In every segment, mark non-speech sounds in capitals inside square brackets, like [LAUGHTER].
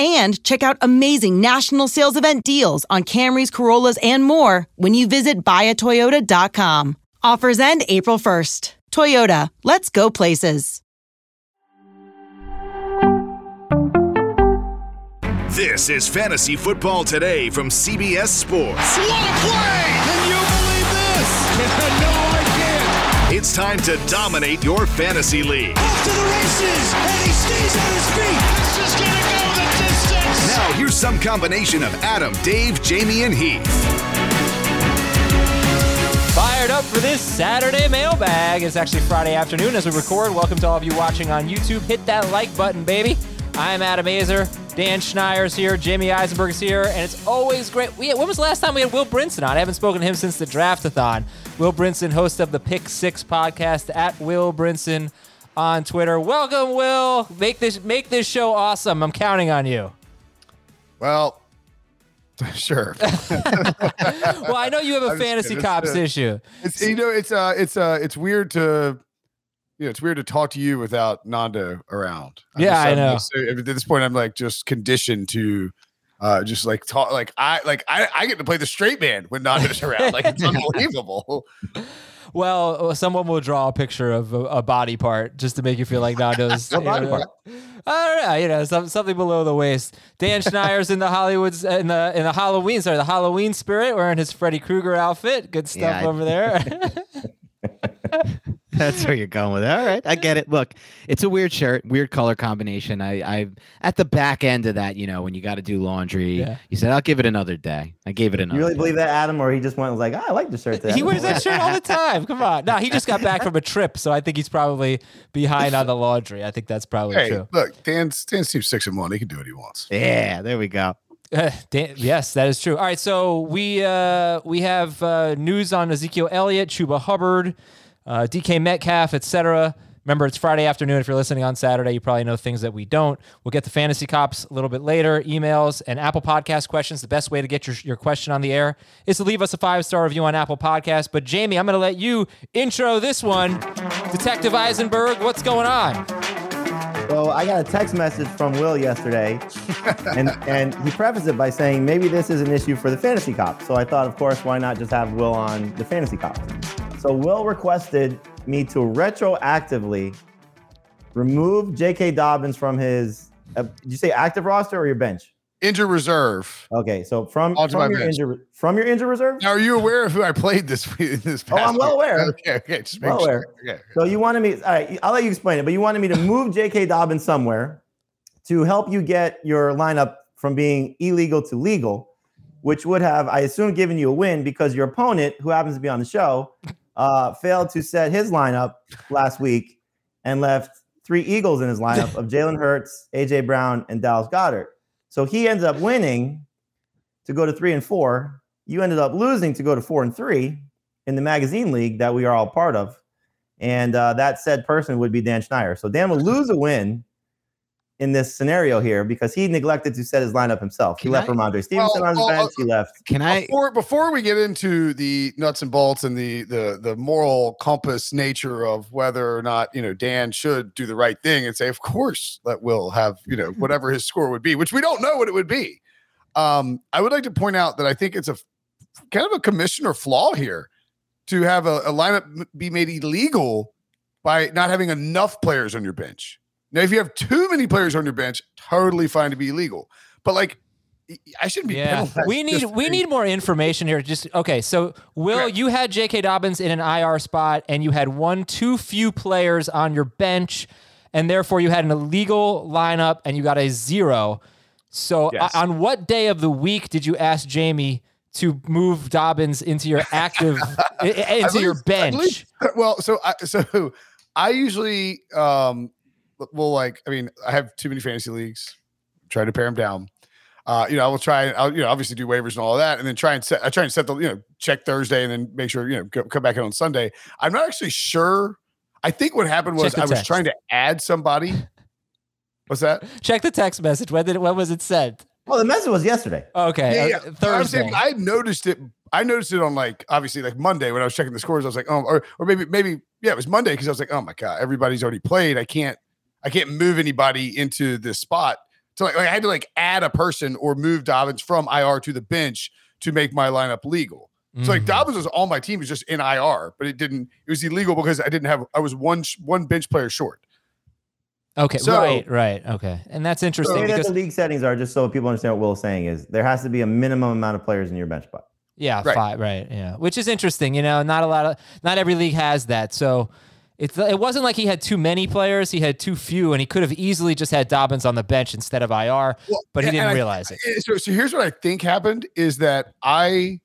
and check out amazing national sales event deals on Camrys, Corollas, and more when you visit buyatoyota.com. Offers end April 1st. Toyota, let's go places. This is Fantasy Football Today from CBS Sports. What a play! It's time to dominate your fantasy league. Off to the races, and he stays on his feet. This is gonna go the distance. Now, here's some combination of Adam, Dave, Jamie, and Heath. Fired up for this Saturday mailbag. It's actually Friday afternoon as we record. Welcome to all of you watching on YouTube. Hit that like button, baby. I'm Adam Aizer. Dan Schneier's here. Jamie Eisenberg is here. And it's always great. We, when was the last time we had Will Brinson on? I haven't spoken to him since the draftathon. Will Brinson, host of the Pick Six podcast at Will Brinson on Twitter. Welcome, Will. Make this make this show awesome. I'm counting on you. Well, [LAUGHS] sure. [LAUGHS] Well, I know you have a I'm fantasy kidding. cops It's, uh, issue. It's you know it's uh it's uh it's weird to you know it's weird to talk to you without Nando around. I'm Yeah, just- I know. like, so- at this point, I'm like just conditioned to. Uh, just like talk, like I like I, I get to play the straight man when Nando's [LAUGHS] around. Like it's unbelievable. Well, uh, someone will draw a picture of a, a body part just to make you feel like Nando's. [LAUGHS] What you body know, part? I don't know, you know, some, something below the waist. Dan Schneier's in the Hollywoods in the in the Halloween, sorry, the Halloween spirit, wearing his Freddy Krueger outfit. Good stuff Yeah, over there. [LAUGHS] [LAUGHS] That's where you're going with it. All right, I get it. Look, it's a weird shirt, weird color combination. I, I at the back end of that, you know, when you got to do laundry, Yeah. you said I'll give it another day. I gave it another. You really day. believe that, Adam, or he just went and was like, "Ah, I like the shirt. Today. he wears that [LAUGHS] shirt all the time. Come on. No, he just got back from a trip, so I think he's probably behind on the laundry. I think that's probably hey, true. look, Dan's Dan's team six and one. He can do what he wants. Yeah, there we go. Uh, [LAUGHS] Dan, yes, that is true. All right, so we uh, we have uh, news on Ezekiel Elliott, Chuba Hubbard, uh, DK Metcalf, etc. Remember, it's Friday afternoon. If you're listening on Saturday, you probably know things that we don't. We'll get the fantasy cops a little bit later. Emails and Apple Podcast questions. The best way to get your, your question on the air is to leave us a five star review on Apple Podcast. But Jamie, I'm going to let you intro this one. Detective Eisenberg, what's going on? So I got a text message from Will yesterday, [LAUGHS] and and he prefaced it by saying maybe this is an issue for the fantasy cops. So I thought, of course, why not just have Will on the fantasy cops? So Will requested me to retroactively remove J.K. Dobbins from his. Uh, did you say active roster or your bench? Injured reserve. Okay, so from, Onto from your bench. injured from your injured reserve. Now, are you aware of who I played this week? [LAUGHS] This Oh, I'm past well week? aware. Okay, okay, just make Well sure. aware. Okay. So you wanted me, all right, I'll let you explain it, but you wanted me to move [LAUGHS] J.K. Dobbins somewhere to help you get your lineup from being illegal to legal, which would have, I assume, given you a win because your opponent, who happens to be on the show, uh, failed to set his lineup last week and left three Eagles in his lineup of Jalen Hurts, AJ Brown, and Dallas Goedert. So he ended up winning to go to three and four. You ended up losing to go to four and three in the magazine league that we are all part of. And uh, that said person would be Dan Schneier. So Dan will lose a win in this scenario here because he neglected to set his lineup himself. He left I- Rhamondre Stevenson Well, on his well, bench. He left. Can I? before before we get into the nuts and bolts and the the the moral compass nature of whether or not you know Dan should do the right thing and say, of course, let Will have you know [LAUGHS] whatever his score would be, which we don't know what it would be. Um, I would like to point out that I think it's a kind of a commissioner flaw here to have a, a lineup be made illegal by not having enough players on your bench. Now, if you have too many players on your bench, totally fine to be illegal. But like, I shouldn't be. Yeah, we need we need more information here. Just okay. So, Will, Correct. you had J.K. Dobbins in an IR spot, and you had one too few players on your bench, and therefore you had an illegal lineup, and you got a zero. So, Yes. uh, on what day of the week did you ask Jamie to move Dobbins into your active [LAUGHS] i- i- into I your bench? believe- [LAUGHS] well, so I, so I usually um will like. I mean, I have too many fantasy leagues. Try to pare them down. Uh, you know, I will try. I'll you know obviously do waivers and all that, and then try and set. I try and set the you know check Thursday, and then make sure you know go, come back in on Sunday. I'm not actually sure. I think what happened was I was text. trying to add somebody. What's that? [LAUGHS] Check the text message. When did when was it sent? Well, the message was yesterday. Okay, Yeah, uh, yeah. Thursday. I noticed it. I noticed it on like obviously like Monday when I was checking the scores. I was like, oh, or or maybe maybe yeah, it was Monday because I was like, oh my god, everybody's already played. I can't I can't move anybody into this spot. So like, like I had to like add a person or move Dobbins from IR to the bench to make my lineup legal. So like Mhm. Dobbins was on my team, was just in IR, but it didn't. It was illegal because I didn't have. I was one one bench player short. Okay, So- right, right, okay, and that's interesting The because the league settings are, just so people understand what Will's saying, is there has to be a minimum amount of players in your bench spot. Yeah, Right. five, right, yeah. Which is interesting, you know. Not a lot of, not every league has that. So it's it wasn't like he had too many players; he had too few, and he could have easily just had Dobbins on the bench instead of IR, Well, but he didn't I- realize it. So, so here's what I think happened is that I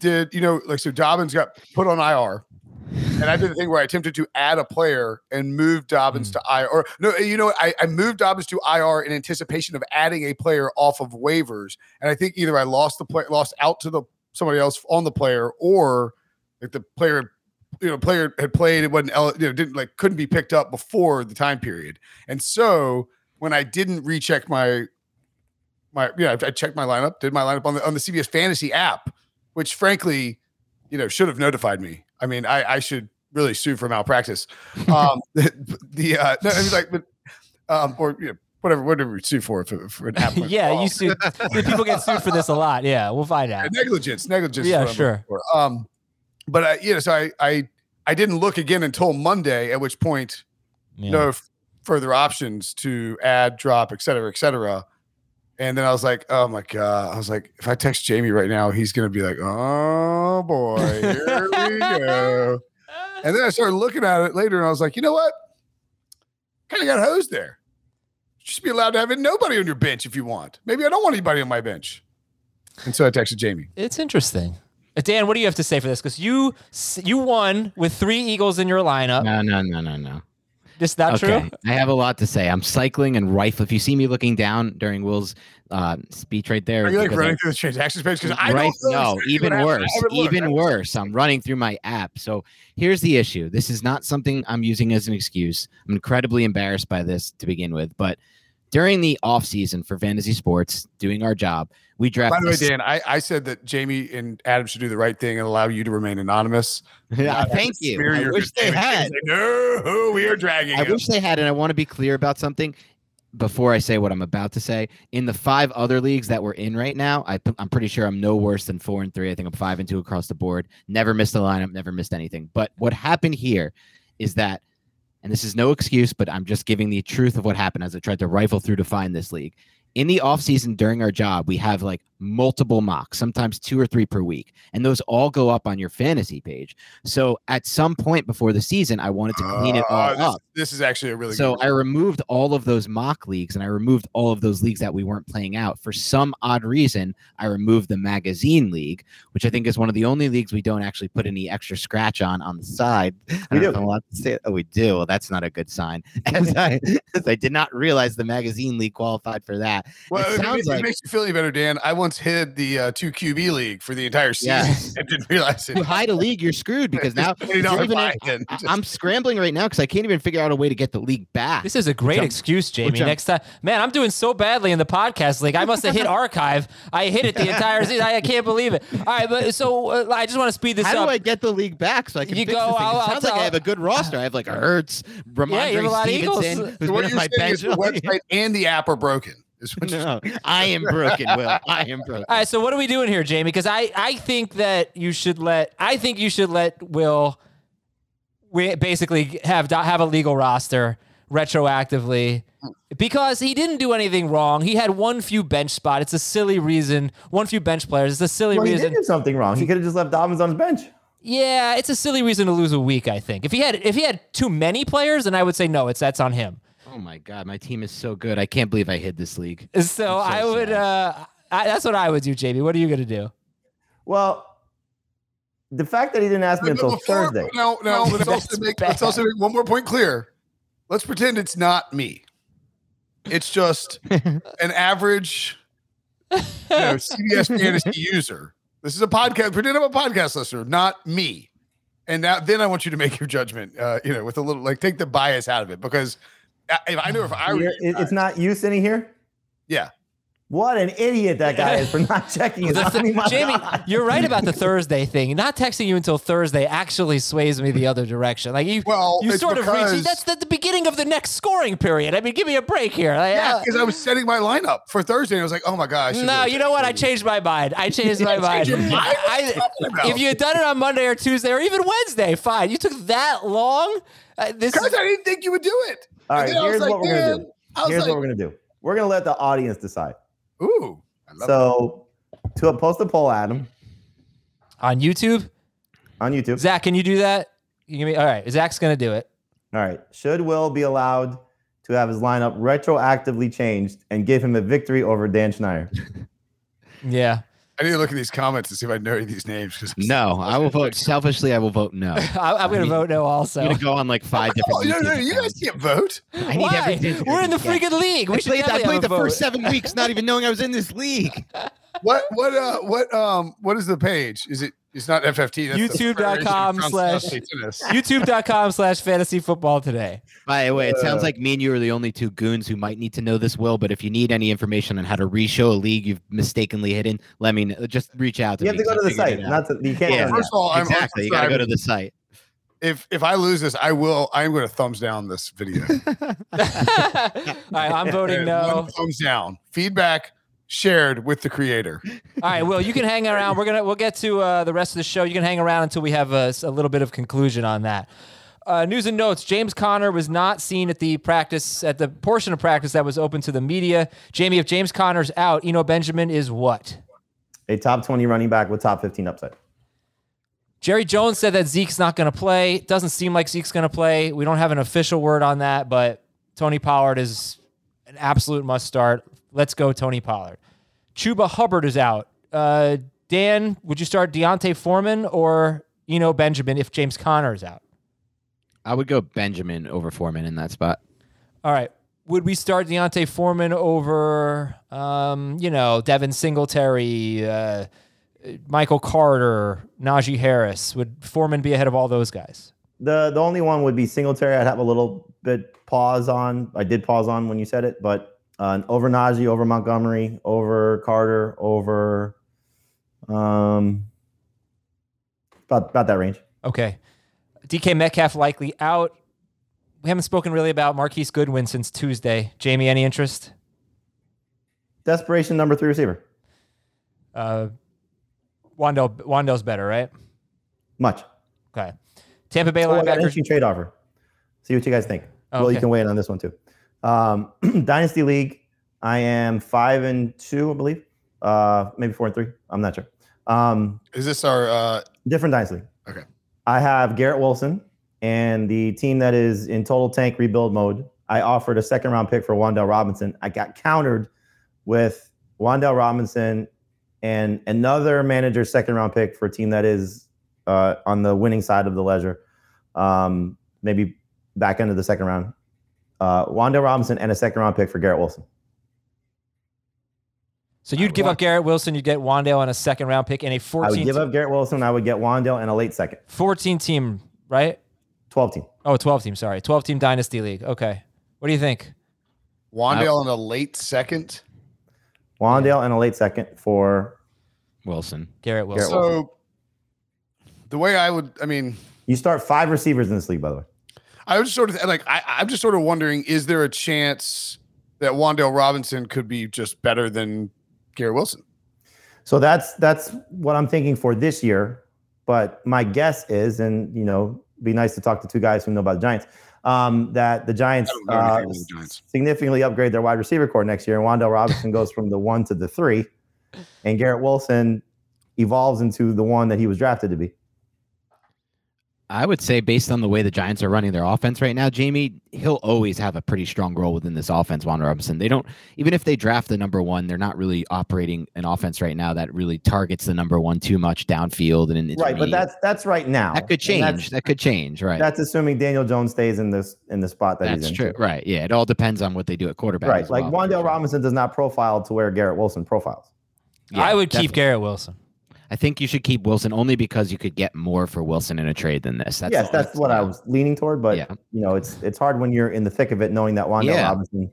did, you know, like so Dobbins got put on IR, and I did the thing where I attempted to add a player and move Dobbins hmm. to IR. Or no, you know. I, I moved Dobbins to IR in anticipation of adding a player off of waivers, and I think either I lost the play, lost out to the somebody else on the player, or like the player. You know, player had played. It wasn't, you know, didn't like couldn't be picked up before the time period, and so when I didn't recheck my my yeah, I checked my lineup, did my lineup on the on the CBS Fantasy app, which frankly, you know, should have notified me. I mean, I I should really sue for malpractice. [LAUGHS] Um, the, [LAUGHS] the uh, no, I mean, like, but, um, or you know, whatever, whatever we sue for for, for an app. [LAUGHS] yeah, wrong. you sue people get sued for this a lot. Yeah, we'll find out. negligence, negligence. is Yeah, sure. Um, but I, you know, so I I I didn't look again until Monday, at which point Yeah. no f- further options to add, drop, et cetera, et cetera. And then I was like, oh my God. I was like, if I text Jamie right now, he's going to be like, oh boy, here we go. And then I started looking at it later and I was like, you know what? Kind of got hosed there. You should be allowed to have nobody on your bench if you want. Maybe I don't want anybody on my bench. And so I texted Jamie. It's interesting. Uh, Dan, what do you have to say for this? Because you you won with three Eagles in your lineup. No, no, no, no, no. Is that okay. true? I have a lot to say. I'm cycling and rifle. If you see me looking down during Will's uh, speech right there, Are you like because I- running through the transactions page? Because I right? don't know No, even what happened. I worse. haven't looked. I Even haven't- worse. I'm running through my app. So here's the issue. This is not something I'm using as an excuse. I'm incredibly embarrassed by this to begin with. But during the off season for fantasy sports, doing our job, we draft. By the way, Dan, I, I said that Jamie and Adam should do the right thing and allow you to remain anonymous. [LAUGHS] Yeah, Not have to thank you. I wish they had. say, no, we are dragging I him." wish they had, and I want to be clear about something before I say what I'm about to say. In the five other leagues that we're in right now, I, I'm pretty sure I'm no worse than four and three. I think I'm five and two across the board. Never missed a lineup, never missed anything. But what happened here is that, and this is no excuse, but I'm just giving the truth of what happened as I tried to rifle through to find this league. In the off season during our job, we have like multiple mocks, sometimes two or three per week, and those all go up on your fantasy page. So at some point before the season, I wanted to clean it Uh, all this, up. this is actually a really So good I removed all of those mock leagues and I removed all of those leagues that we weren't playing out. For some odd reason, I removed the magazine league, which I think is one of the only leagues we don't actually put any extra scratch on on the side. I We don't know do. if to say it. Oh, we do. Well, that's not a good sign. [LAUGHS] As I, [LAUGHS] as I did not realize the magazine league qualified for that. Well, it if it, sounds ma- it makes you feel any better, Dan. I once hid the uh, two QB league for the entire season. [LAUGHS] Yes. and didn't realize it. you hide a league, you're screwed because now you're even in- I, I'm scrambling right now because I can't even figure out a way to get the league back. This is a great I'm- excuse, Jamie. Next time, man, I'm doing so badly in the podcast league. I must have hit [LAUGHS] archive. I hit it the entire season. I, I can't believe it. All right, but so uh, I just want to speed this How up. How do I get the league back so I can You fix go, this thing? It I'll- I'll sounds like I have a good roster. I have like a Hurts, Rhamondre Yeah, you have a lot of Eagles. Stevenson, who's So what been on my saying bench. the website and the app are broken. Is [LAUGHS] what no, [LAUGHS] I am broken, Will. [LAUGHS] I am broken. All right, so what are we doing here, Jamie? Because I, I think that you should let I think you should let Will we basically have have a legal roster retroactively because he didn't do anything wrong. He had one few bench spot. It's a silly reason. One few bench players. It's a silly Well, he reason. did do something wrong. He could have just left Dobbins on his bench. Yeah, it's a silly reason to lose a week. I think if he had if he had too many players, then I would say no. It's that's on him. Oh my god, my team is so good. I can't believe I hid this league. So, I would. uh I, That's what I would do, Jamie. What are you gonna do? Well, the fact that he didn't ask me until before- Thursday. No, no. Let's also make let's also make one more point clear. Let's pretend it's not me. It's just [LAUGHS] an average, you know, CBS fantasy [LAUGHS] user. This is a podcast. Pretend I'm a podcast listener, not me. And now, then I want you to make your judgment. Uh, you know, with a little like take the bias out of it because I- if I knew if I were it- it's not you sitting here. yeah. What an idiot that guy is for not [LAUGHS] checking his th- I mean, Jamie, God. you're right about the [LAUGHS] Thursday thing. Not texting you until Thursday actually sways me the other direction. Like you, Well, you it's sort of reach. because- That's the, the beginning of the next scoring period. I mean, give me a break here. Like, Yeah, uh, because I was setting my lineup for Thursday, and I was like, "Oh my gosh!" no, you know what? I changed my mind. I changed my [LAUGHS] mind. your mind? What are you I- if you had done it on Monday or Tuesday or even Wednesday, fine. You took that long. Uh, this Because is, I didn't think you would do it. All And right, then I was here's like, what we're gonna do. Here's like, what we're gonna do. We're gonna let the audience decide. "Ooh." I love So, to post a poll, Adam, on YouTube. on YouTube. Zach, can you do that? You give me. All right, Zach's gonna do it. All right. Should Will be allowed to have his lineup retroactively changed and give him a victory over Dan Schneier? [LAUGHS] Yeah. I need to look at these comments to see if I know any of these names. No, I will vote [LAUGHS] selfishly. I will vote no. [LAUGHS] I, I'm gonna vote no. Also. I'm gonna go on like five [LAUGHS] different. no, no, YouTube you guys can't vote. I need Why? everything. We're in the freaking league. We I played, I played the vote. first seven weeks, not even knowing I was in this league. What what uh what um what is the page? Is it it's not FFT. That's YouTube.com Federation of slash- Cross State Tennis. [LAUGHS] YouTube.com slash fantasy football today. By the way, it sounds Uh, like me and you are the only two goons who might need to know this, Will. But if you need any information on how to reshow a league you've mistakenly hidden, let me know. Just reach out to You me. have to go to the site. Not to, you can't. Yeah. First of all, I'm exactly. You got to go to the site. If if I lose this, I will. I'm going to thumbs down this video. [LAUGHS] All right, I'm voting And no. one thumbs down. Feedback shared with the creator. [LAUGHS] All right, Will, you can hang around. We're gonna we'll get to uh, the rest of the show. You can hang around until we have a, a little bit of conclusion on that. Uh, news and notes: James Conner was not seen at the practice at the portion of practice that was open to the media. Jamie, if James Conner's out, Eno Benjamin is what? A top 20 running back with top 15 upside. Jerry Jones said that Zeke's not going to play. Doesn't seem like Zeke's going to play. We don't have an official word on that, but Tony Pollard is an absolute must start. Let's go, Tony Pollard. Chuba Hubbard is out. Uh, Dan, would you start D'Onta Foreman or Eno Benjamin if James Conner is out? I would go Benjamin over Foreman in that spot. All right. Would we start D'Onta Foreman over, um, you know, Devin Singletary, uh, Michael Carter, Najee Harris? Would Foreman be ahead of all those guys? The the only one would be Singletary. I'd have a little bit pause on. I did pause on when you said it, but uh, over Najee, over Montgomery, over Carter, over um about about that range. Okay. DK Metcalf likely out. We haven't spoken really about Marquise Goodwin since Tuesday. Jamie, any interest? Desperation number three receiver. Uh, Wan'Dale, Wan'Dale's better, right? Much. Okay. Tampa Bay Oh, I got an linebackers. interesting trade offer. See what you guys think. Oh, well, you can weigh in on this one too. Um, [CLEARS THROAT] Dynasty League. I am five and two, I believe. Uh, maybe four and three. I'm not sure. Um, Is this our? uh different dynasty. Okay. I have Garrett Wilson and the team that is in total tank rebuild mode. I offered a second round pick for Wan'Dale Robinson. I got countered with Wan'Dale Robinson and another manager's second round pick for a team that is uh, on the winning side of the ledger. Um, maybe back end of the second round. Uh, Wan'Dale Robinson and a second round pick for Garrett Wilson. So you'd give up Garrett Wilson, you'd get Wan'Dale on a second round pick and a 14, I would give up Garrett Wilson. And I would get Wan'Dale and a late second. 14 team, right? 12 team. Oh, 12 team, sorry. 12 team dynasty league. Okay. What do you think? Wan'Dale in a late second. Wan'Dale and a late second for Wilson. Garrett Wilson. Garrett So the way I would, I mean, you start five receivers in this league, by the way. I was just sort of like, I, I'm just sort of wondering, is there a chance that Wan'Dale Robinson could be just better than Garrett Wilson? So that's that's what I'm thinking for this year. But my guess is, and you know, be nice to talk to two guys who know about the Giants, um, that the Giants, I don't know anything uh, the Giants. significantly upgrade their wide receiver core next year, and Wan'Dale Robinson goes from the one to the three, and Garrett Wilson evolves into the one that he was drafted to be. I would say, based on the way the Giants are running their offense right now, Jamie, he'll always have a pretty strong role within this offense. Juan Robinson. They don't, even if they draft the number one, they're not really operating an offense right now that really targets the number one too much downfield and in Right, but that's that's right now. that could change. That could change. Right. that's assuming Daniel Jones stays in this in the spot that That's he's in. true. Right. Yeah. It all depends on what they do at quarterback. Right, as like well, Wan'Dale sure. Robinson does not profile to where Garrett Wilson profiles. Yeah, I would keep. Garrett Wilson. I think you should keep Wilson only because you could get more for Wilson in a trade than this. That's yes, that's what I was leaning toward, but Yeah. you know, it's it's hard when you're in the thick of it, knowing that Wan'Dale Yeah. Robinson.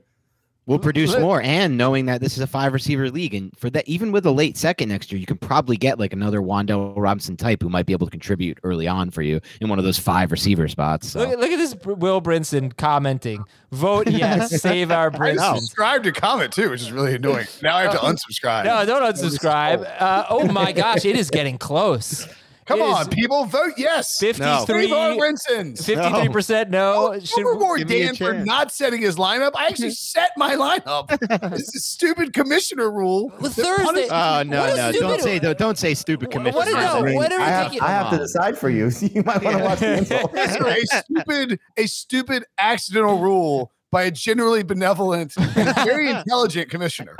Will produce more and knowing that this is a five receiver league and for that even with a late second next year you can probably get like another Wan'Dale Robinson type who might be able to contribute early on for you in one of those five receiver spots so. Look, at- look at this Will Brinson commenting. Vote [LAUGHS] yes, save our I Brinson. subscribed to comment too, which is really annoying. Now I have to unsubscribe. No, don't unsubscribe. [LAUGHS] Uh, oh my gosh, it is getting close. Come It is on, people, vote yes. 53 Save our Winston's. 53% no. Oh, Should- Overboard give me a Dan for not setting his lineup. I actually [LAUGHS] set my lineup. this is stupid commissioner rule. Well, Thursday- punishes- Oh ah, no, no! stupid- Don't say don't, don't say stupid What- commissioner. what is- no, I, mean, what are I have, I have to decide for you. So [LAUGHS] you might want to watch the info. A stupid, a stupid accidental rule by a generally benevolent and very [LAUGHS] intelligent commissioner.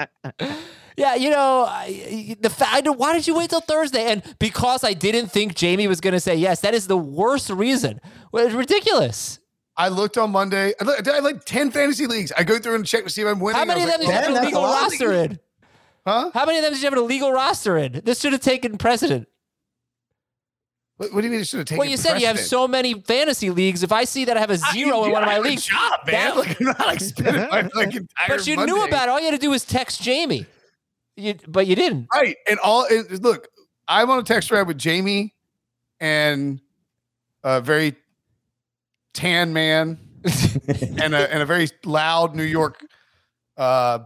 Yeah, you know, I, the fact. Why did you wait till Thursday? And because I didn't think Jamie was going to say yes, that is the worst reason. Well, it's ridiculous. I looked on Monday. I, look, I had like 10 fantasy leagues. I go through and check to see if I'm winning. How many of them did you have "Man, a legal a lot." roster in? Huh? How many of them did you have a legal roster in? This should have taken precedent. What, what do you mean it should have taken Well, you said you have so many fantasy leagues. If I see that I have a ah, zero in one of my leagues, job, man. that- [LAUGHS] like, I'm not like my like [LAUGHS] but you knew about it. All you had to do was text Jamie. You, but you didn't. Right. And all it, look, I'm on a text thread with Jamie and a very tan man [LAUGHS] and a and a very loud New York uh, uh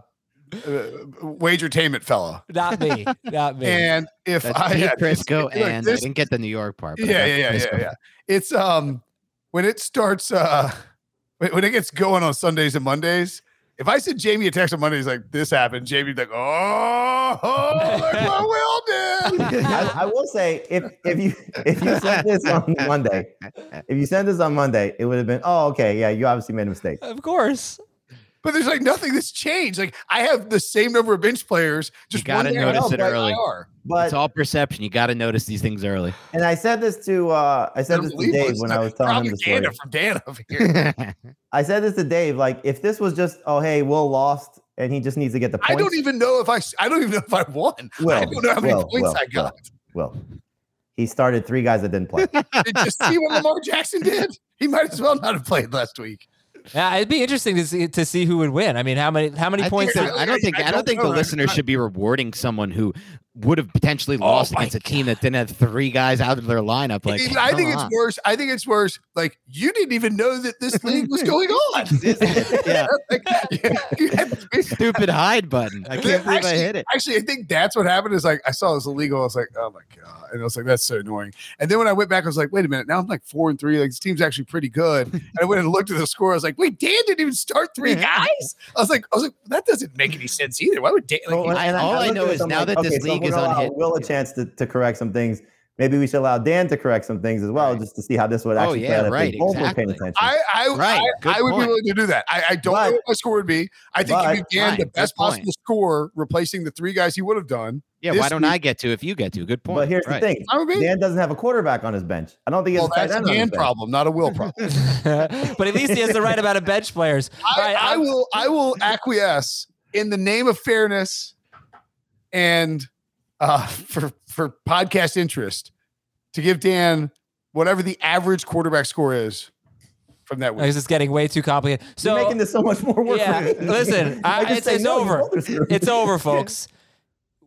wagertainment fella. Not me. [LAUGHS] Not me. And if That's I Pete yeah, this- Prisco look, and this- I didn't get the New York part. but yeah, yeah, got yeah, yeah, yeah. It's um when it starts uh when, when it gets going on Sundays and Mondays. If I send Jamie a text on Mondays like this happened, Jamie's like, oh, oh look what Will did. [LAUGHS] I, I will say if if you if you sent this on Monday, if you sent this on Monday, it would have been oh okay yeah you obviously made a mistake. of course. But there's like nothing that's changed. Like I have the same number of bench players. Just gotta notice it early. IR. But It's all perception. You got to notice these things early. and I said this to uh I said this to Dave when I was telling him the story. propaganda from Dan over [LAUGHS] here. I said this to Dave like if this was just oh hey Will lost and he just needs to get the Points. I don't even know if I. I don't even know if I won. I Will, don't know how many Will, points Will, I got. Will. He started three guys that didn't play. [LAUGHS] Did you see what Lamar Jackson did? He might as well not have played last week. Yeah, it'd be interesting to see to see who would win. I mean, how many how many I, points? think, did- I don't think I I don't don't think know. the listeners should be rewarding someone who would have potentially Oh lost my against a team that didn't have three guys out of their lineup. Like Even- I think come it's worse. I think it's worse. Like you didn't even know that this league was [LAUGHS] going on. [LAUGHS] yeah. Like, you- you had three- stupid hide button. I can't believe I hit it. Actually, I think that's what happened. Is like I saw this illegal. I was like, oh my god, and I was like, that's so annoying. And then when I went back, I was like, wait a minute, now I'm like four and three. Like this team's actually pretty good. [LAUGHS] And I went and looked at the score. I was like, wait, Dan didn't even start three guys. I was like, I was like, that doesn't make any sense either. Why would Dan? Like, Well, I- all I know is this, I'm now that this okay, so league we're is allow unhit- Will a chance to, to correct some things. Maybe we should allow Dan to correct some things as well, just to see how this would Oh, actually yeah, play out if right, they both were paying exactly. attention. I I Right, I, I would point. be willing to do that. I, I don't know what my score would be. I think but- if you Dan the best good point. possible score, replacing the three guys he would have done. Yeah, why don't week- I get to if you get to? Good point. but here's Right. the thing: I would. Dan doesn't have a quarterback on his bench. I don't think he has Well, a that's a end on his Dan problem, not a Will problem. [LAUGHS] [LAUGHS] but at least he has the right amount of bench players. I, All right, I um will I will acquiesce in the name of fairness and uh, for for podcast interest to give Dan whatever the average quarterback score is from that week. This is getting way too complicated. So You're making this so much more work. yeah, for listen, [LAUGHS] I, just it's, say it's no, over. both are screwed. It's over, [LAUGHS] folks.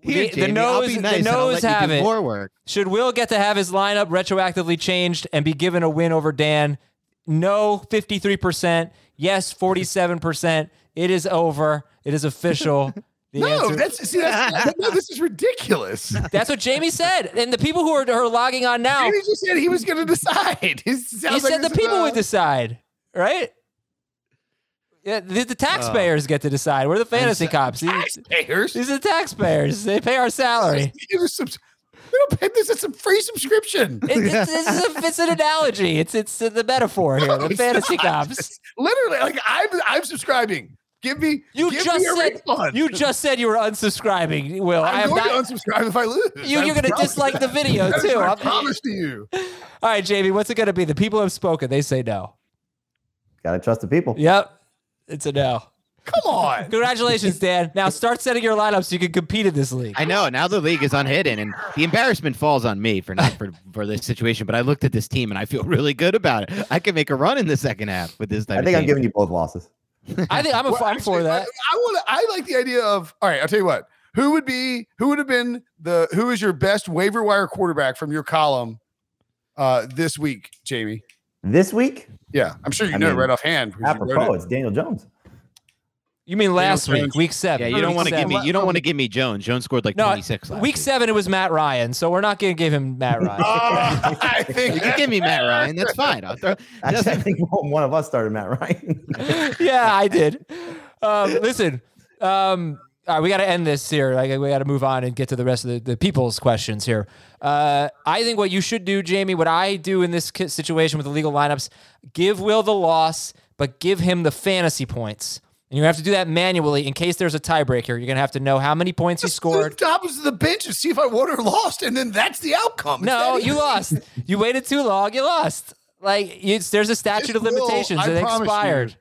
Here, the, the Jamie, I'll nose, be the nice and nose have it. More work. Should Will get to have his lineup retroactively changed and be given a win over Dan? No, 53%. Yes, 47%. It is over. It is official. [LAUGHS] The no, answer- that's see that's, [LAUGHS] no, this is ridiculous. that's what Jamie said. And the people who are, are logging on now, Jamie just said he was going to decide. [LAUGHS] He he like said the people a- would decide, right? Yeah, the, the taxpayers get to decide. We're the fantasy cops. These, taxpayers. these are the taxpayers. They pay our salary. [LAUGHS] Give us some- We don't pay this. It's a free subscription. It, it's, this is a, it's an analogy. It's it's the metaphor here. The fantasy not. cops. Literally, like I'm, I'm subscribing. Give me, You give just me a said refund. you just said you were unsubscribing. Will I I'm have going not? to unsubscribe if I lose. [LAUGHS] You, you're going to promise dislike the video That is too. I'm- promise to you. All right, Jamie. What's it going to be? The people have spoken. They say no. Gotta trust the people. Yep, it's a no. Come on. Congratulations, [LAUGHS] Dan. Now start setting your lineup so you can compete in this league. I know. Now the league is unhidden, and the embarrassment falls on me for not for, for this situation. But I looked at this team, and I feel [LAUGHS] really good about it. I can make a run in the second half with this type I think of I'm giving you both losses. I think I'm, a, [LAUGHS] Well, I'm for that. I, I want. I like the idea of. All right, I'll tell you what. Who would be? Who would have been the? Who is your best waiver wire quarterback from your column uh this week, Jamie? This week, Yeah, I'm sure you I know mean, right offhand. because you wrote apropos, it. it's Daniel Jones. You mean last Daniel week, week seven? Yeah, you don't want to give me. You don't want to give me Jones. Jones scored like No, 26 last Week week. seven, it was Matt Ryan, so we're not going to give him Matt [LAUGHS] Ryan. Ah, I think You can give me Matt Ryan. That's fine. I'll throw, [LAUGHS] Actually, I think one of us started Matt Ryan. [LAUGHS] yeah, I did. Um, listen, um, all right, we got to end this here. Like, we got to move on and get to the rest of the, the people's questions here. Uh, I think what you should do, Jamie, what I do in this situation with the legal lineups, give Will the loss, but give him the fantasy points. And you have to do that manually in case there's a tiebreaker. You're going to have to know how many points he scored. The top of the bench and see if I won or lost, and then that's the outcome. It's No, you lost. [LAUGHS] You waited too long. You lost. Like, there's a statute of limitations that promise you. expired.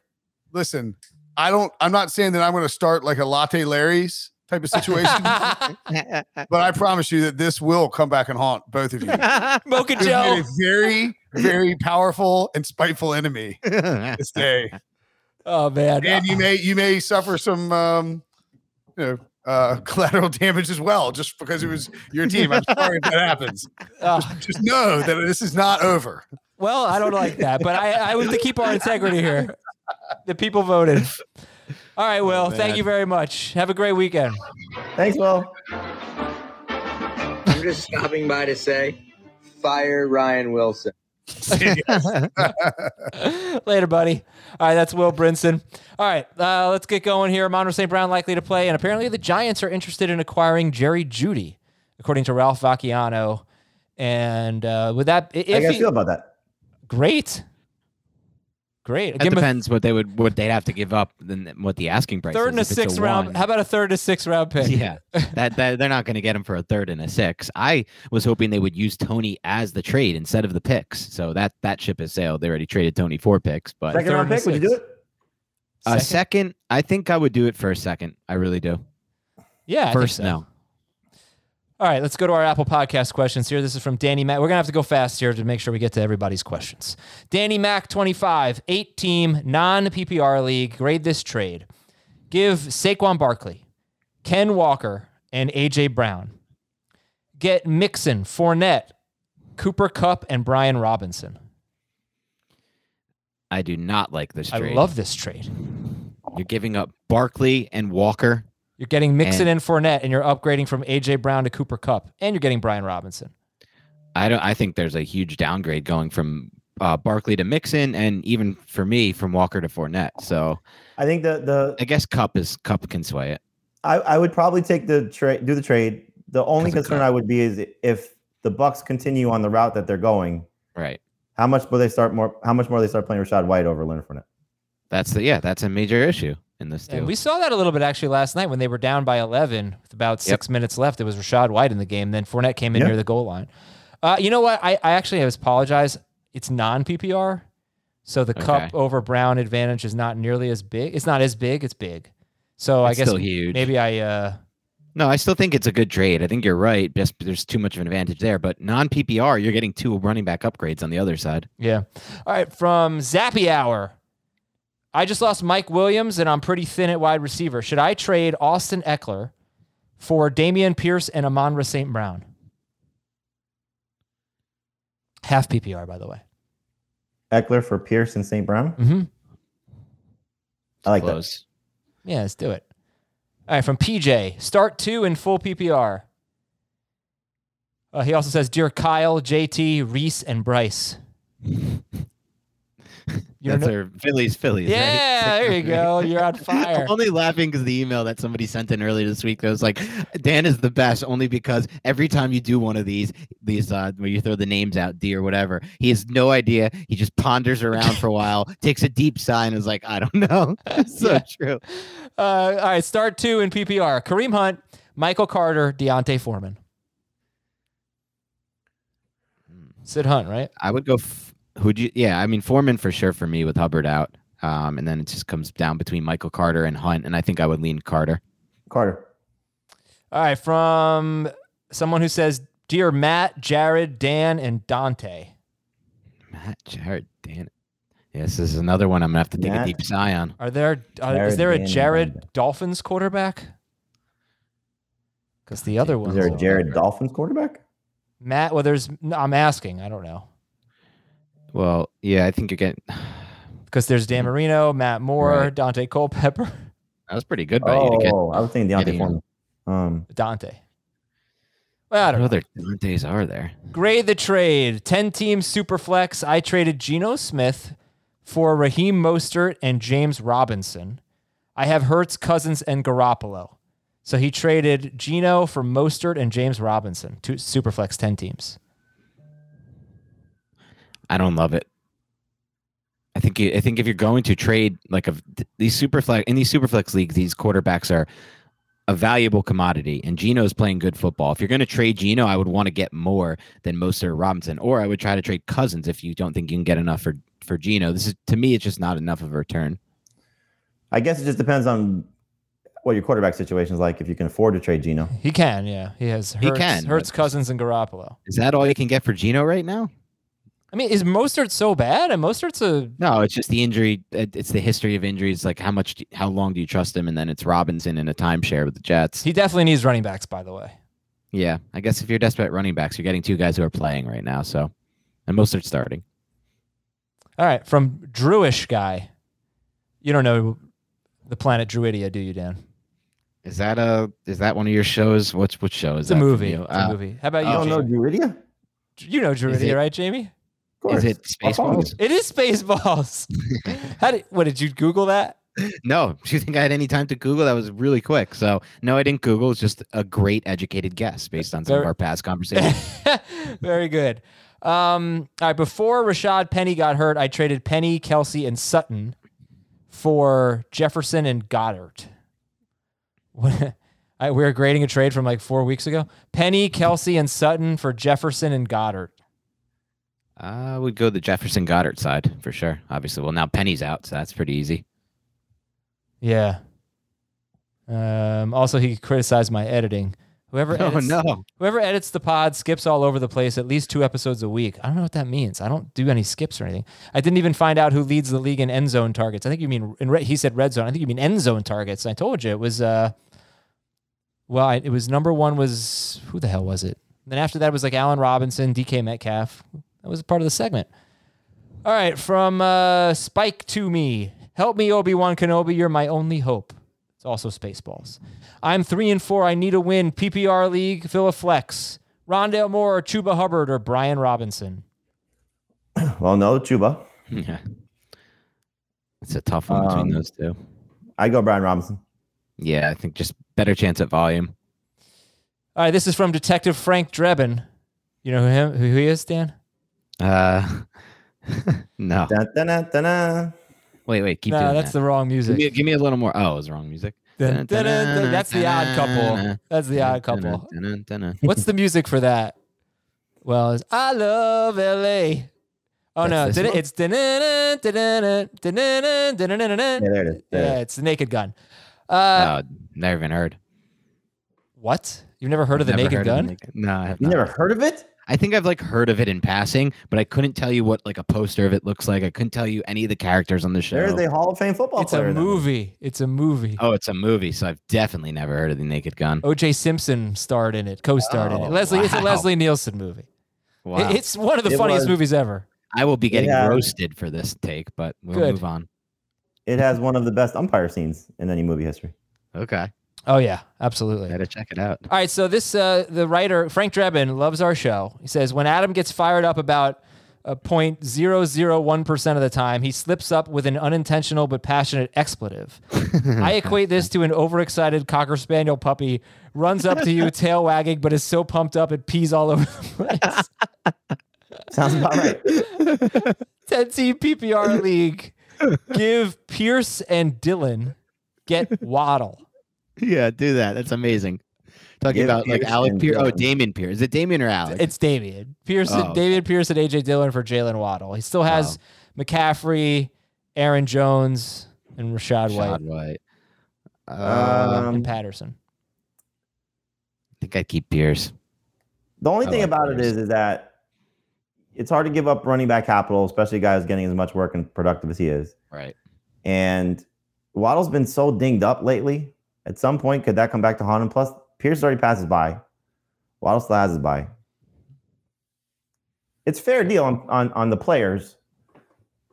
Listen, I don't. I'm not saying that I'm going to start like a latte Larry's type of situation, [LAUGHS] but I promise you that this will come back and haunt both of you. [LAUGHS] Mocha Joe. a very, very powerful and spiteful enemy this day, Oh man. and you may you may suffer some, um, you know, uh, [LAUGHS] collateral damage as well, just because it was your team. I'm sorry if that happens. Uh, Just know that this is not over. well, I don't like that, but I, I have to keep our integrity here. The people voted. All right, Will. thank you very much. Have a great weekend. Thanks, Will. I'm just stopping by to say, fire Ryan Wilson. [LAUGHS] Later, buddy. All right, that's Will Brinson. All right, uh, let's get going here. Amon-Ra St. Brown likely to play, and apparently the Giants are interested in acquiring Jerry Jeudy, according to Ralph Vacchiano. And uh, with that, How you if he, feel about that? great, great. That Give him a depends what they would what they'd have to give up than what the asking price third is. and a If it's sixth round. one- How about a third and a sixth round pick? [LAUGHS] yeah, that, that they're not going to get him for a third and a six. I was hoping they would use Tony as the trade instead of the picks. So that that ship has sailed. They already traded Tony for picks, but Second round and a pick, would you do sixth. it? a Second? second, I think I would do it for a second. I really do. Yeah, I think First, so. no. All right, let's go to our Apple Podcast questions here. This is from Danny Mac. We're going to have to go fast here to make sure we get to everybody's questions. Danny Mac, 25, eight team, non PPR league. Grade this trade. Give Saquon Barkley, Ken Walker, and AJ Brown. Get Mixon, Fournette, Cooper Kupp, and Brian Robinson. I do not like this I trade. love this trade. You're giving up Barkley and Walker. You're getting Mixon And- and Fournette, and you're upgrading from AJ Brown to Cooper Kupp, and you're getting Brian Robinson. I don't. I think there's a huge downgrade going from uh, Barkley to Mixon, and even for me from Walker to Fournette. So I think the the I guess Kupp is Cup can sway it. I, I would probably take the trade, do the trade. The only concern I would be is if the Bucks continue on the route that they're going, Right. how much will they start more? How much more they start playing Rachaad White over Leonard Fournette? That's the yeah. That's a major issue in this deal. And we saw that a little bit actually last night when they were down by 11 with about six minutes left. It was Rachaad White in the game. Then Fournette came in Yeah. near the goal line. Uh, you know what? I, I actually apologize. It's non PPR. So the Kupp over Brown advantage is not nearly as big. It's not as big. It's big. So I guess maybe I. Uh, No, I still think it's a good trade. I think you're right. Just there's too much of an advantage there. But non PPR, you're getting two running back upgrades on the other side. Yeah. All right. From Zappy Hour. I just lost Mike Williams and I'm pretty thin at wide receiver. Should I trade Austin Ekeler for Dameon Pierce and Amon St. Brown? Half PPR, by the way. Ekeler for Pierce and St. Brown. Mm-hmm. I like that. Close. Yeah, let's do it. All right. From PJ, start two in full PPR. Uh, he also says, Dear Kyle, JT, Reese, and Bryce. [LAUGHS] [LAUGHS] You're That's no- our Phillies, Phillies. right? yeah, there you go. You're on [LAUGHS] fire. I'm only laughing because the email that somebody sent in earlier this week that was like, Dan is the best only because every time you do one of these, these uh, where you throw the names out, D or whatever, he has no idea. He just ponders around for a while, [LAUGHS] takes a deep sigh, and is like, I don't know. So Yeah. true. Uh, all right, start two in PPR. Kareem Hunt, Michael Carter, D'Onta Foreman. Sid Hunt, right? I would go. F- who'd you? Yeah, I mean Foreman for sure for me with Hubbard out, um, and then it just comes down between Michael Carter and Hunt, and I think I would lean Carter. Carter. All right, from someone who says, "Dear Matt, Jared, Dan, and Dante." Matt Jared, Dan. Yeah, this is another one I'm gonna have to take Matt. a deep sigh on. Are there? Uh, is there a Dan, Jared Dante. Dolphins quarterback? Because the other one Is there a Jared Dolphins quarterback? Matt. Well, there's. I'm asking. I don't know. Well, yeah, I think you're getting. [SIGHS] Because there's Dan Marino, Matt Moore, Right. Daunte Culpepper, That was pretty good by you to get. Oh, I was thinking D'Onta getting. Foreman. Um, Dante. Well, I don't know. other Dantes are there? Grade the trade. 10 team super flex. I traded Geno Smith for Raheem Mostert and James Robinson. I have Hurts, Cousins, and Garoppolo. So he traded Geno for Mostert and James Robinson. Two super flex 10 teams. I don't love it. I think you, I think if you're going to trade like a these super flex in these super flex leagues, these quarterbacks are a valuable commodity, and Geno's playing good football. If you're going to trade Geno, I would want to get more than Mostert or Robinson, or I would try to trade Cousins if you don't think you can get enough for for Geno. This is to me, it's just not enough of a return. I guess it just depends on what your quarterback situation is like. If you can afford to trade Geno, He can, yeah. He has Hurts, He can, Hurts but- Cousins, and Garoppolo. Is that all you can get for Geno right now? I mean, is Mostert so bad? And Mostert's a No, it's just the injury. it- It's the history of injuries. Like how much, do- how long do you trust him? And then it's Robinson in a timeshare with the Jets. he definitely needs running backs, by the way. Yeah, I guess if you're desperate at running backs, you're getting two guys who are playing right now. So, and most are starting. All right, from Druish guy. You don't know the planet Druidia, do you, Dan? Is that a is that one of your shows? What's which show is It's a that from movie. you? It's a Uh, movie. How about you you? don't know Druidia? You know Druidia, right, Jamie? Is it Spaceballs? It is Spaceballs. [LAUGHS] How did? What did you Google that? No. [LAUGHS] Do you think I had any time to Google? That was really quick. So no, I didn't Google. It's just a great educated guess based on some of our past conversations. [LAUGHS] Very good. Um, all right. Before Rashad Penny got hurt, I traded Penny, Kelce, and Sutton for Jefferson and Goedert. What? I, we were grading a trade from like four weeks ago. Penny, Kelce, and Sutton for Jefferson and Goedert. I would go the Jefferson Goedert side for sure. Obviously, well now Penny's out, so that's pretty easy. Yeah. Um, also, he criticized my editing. Whoever [LAUGHS] Oh edits, no! whoever edits the pod skips all over the place at least two episodes a week. I don't know what that means. I don't do any skips or anything. I didn't even find out who leads the league in end zone targets. I think you mean in red, he said red zone. I think you mean end zone targets. I told you it was. Uh, well, I, it was number one was who the hell was it? then after that was like Allen Robinson, DK Metcalf. That was part of the segment. All right, from uh, Spike to me. Help me, Obi Wan Kenobi. You're my only hope. It's also Spaceballs. I'm three and four. I need a win. PPR league, fill a flex. Rondale Moore, or Chuba Hubbard, or Brian Robinson. [CLEARS THROAT] Well, no, Chuba. Yeah. It's a tough one between Um, those two. I go Brian Robinson. Yeah, I think just better chance at volume. All right, this is from Detective Frank Drebin. You know who him who he is, Dan? Uh, no. Dun, dun, dun, dun, dun. Wait, wait. Keep no, doing that's that. the wrong Give music. me, give me a little more. Oh, it was the wrong music. Dun, dun, dun, dun. That's the odd couple. That's the odd couple. What's the music for that? Well, it's I love LA. Oh no, That's this did it, one? it's. Yeah, there it is. There Yeah, it is. it's the Naked Gun. Uh, Oh, never even heard. what? You've never heard of the Never Naked heard of Gun? Naked- No, I have You not. never heard of it? I think I've like heard of it in passing, but I couldn't tell you what like a poster of it looks like. I couldn't tell you any of the characters on the show. There's a Hall of Fame football It's a player. in that movie. It's a movie. oh, it's a movie, so I've definitely never heard of the Naked Gun. O.J. Simpson starred in it, co-starred in it. Oh, Leslie, it's a. Leslie Nielsen movie. Wow. It- it's one of the It funniest was- movies ever. I will be getting Yeah. roasted for this take, but we'll Good. move on. It has one of the best umpire scenes in any movie history. Okay, Oh yeah, absolutely. gotta check it out. All right, so this uh, the writer Frank Drebin loves our show. He says when Adam gets fired up about a point zero zero one percent of the time, he slips up with an unintentional but passionate expletive. [LAUGHS] I equate this to an overexcited cocker spaniel puppy runs up to you, [LAUGHS] tail wagging, but is so pumped up it pees all over the place. [LAUGHS] Sounds about right. 10 team PPR league. Give Pierce and Dylan get Waddle. Yeah, do that. That's amazing. Talking Give about like Pierce Alec and Pierce. Oh, Dylan. Dameon Pierce. Is it Dameon or Alec? It's Dameon. Pearson, Oh. David Pierce and AJ Dillon for Jalen Waddle. He still has McCaffrey, Aaron Jones, and Rachaad White Rachaad White. Uh, Um, and Patterson. I think I'd keep Pierce. The only I thing like about it Pierce. is, is that it's hard to give up running back capital, especially guys getting as much work and productive as he is. Right. And Waddle's been so dinged up lately. At some point, could that come back to haunt him? Plus, Pierce already passes by. Waddle still has his by. It's fair deal on, on, on the players,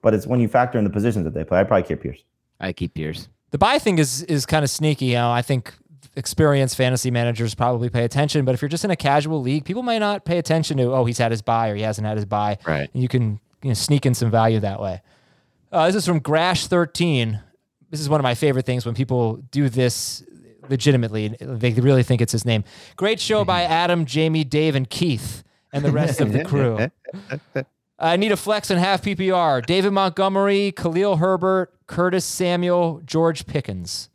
but it's when you factor in the positions that they play. I'd probably keep Pierce. I keep Pierce. The buy thing is is kind of sneaky. You know, I think experienced fantasy managers probably pay attention, but if you're just in a casual league, people might not pay attention to, oh, he's had his buy or he hasn't had his buy. Right. And you can you know, sneak in some value that way. Uh, this is from Grash13. This is one of my favorite things when people do this legitimately. They really think it's his name. Great show by [LAUGHS] Adam, Jamie, Dave, and Keith, and the rest of the crew. [LAUGHS] I need a flex and half PPR. David Montgomery, Khalil Herbert, Curtis Samuel, George Pickens.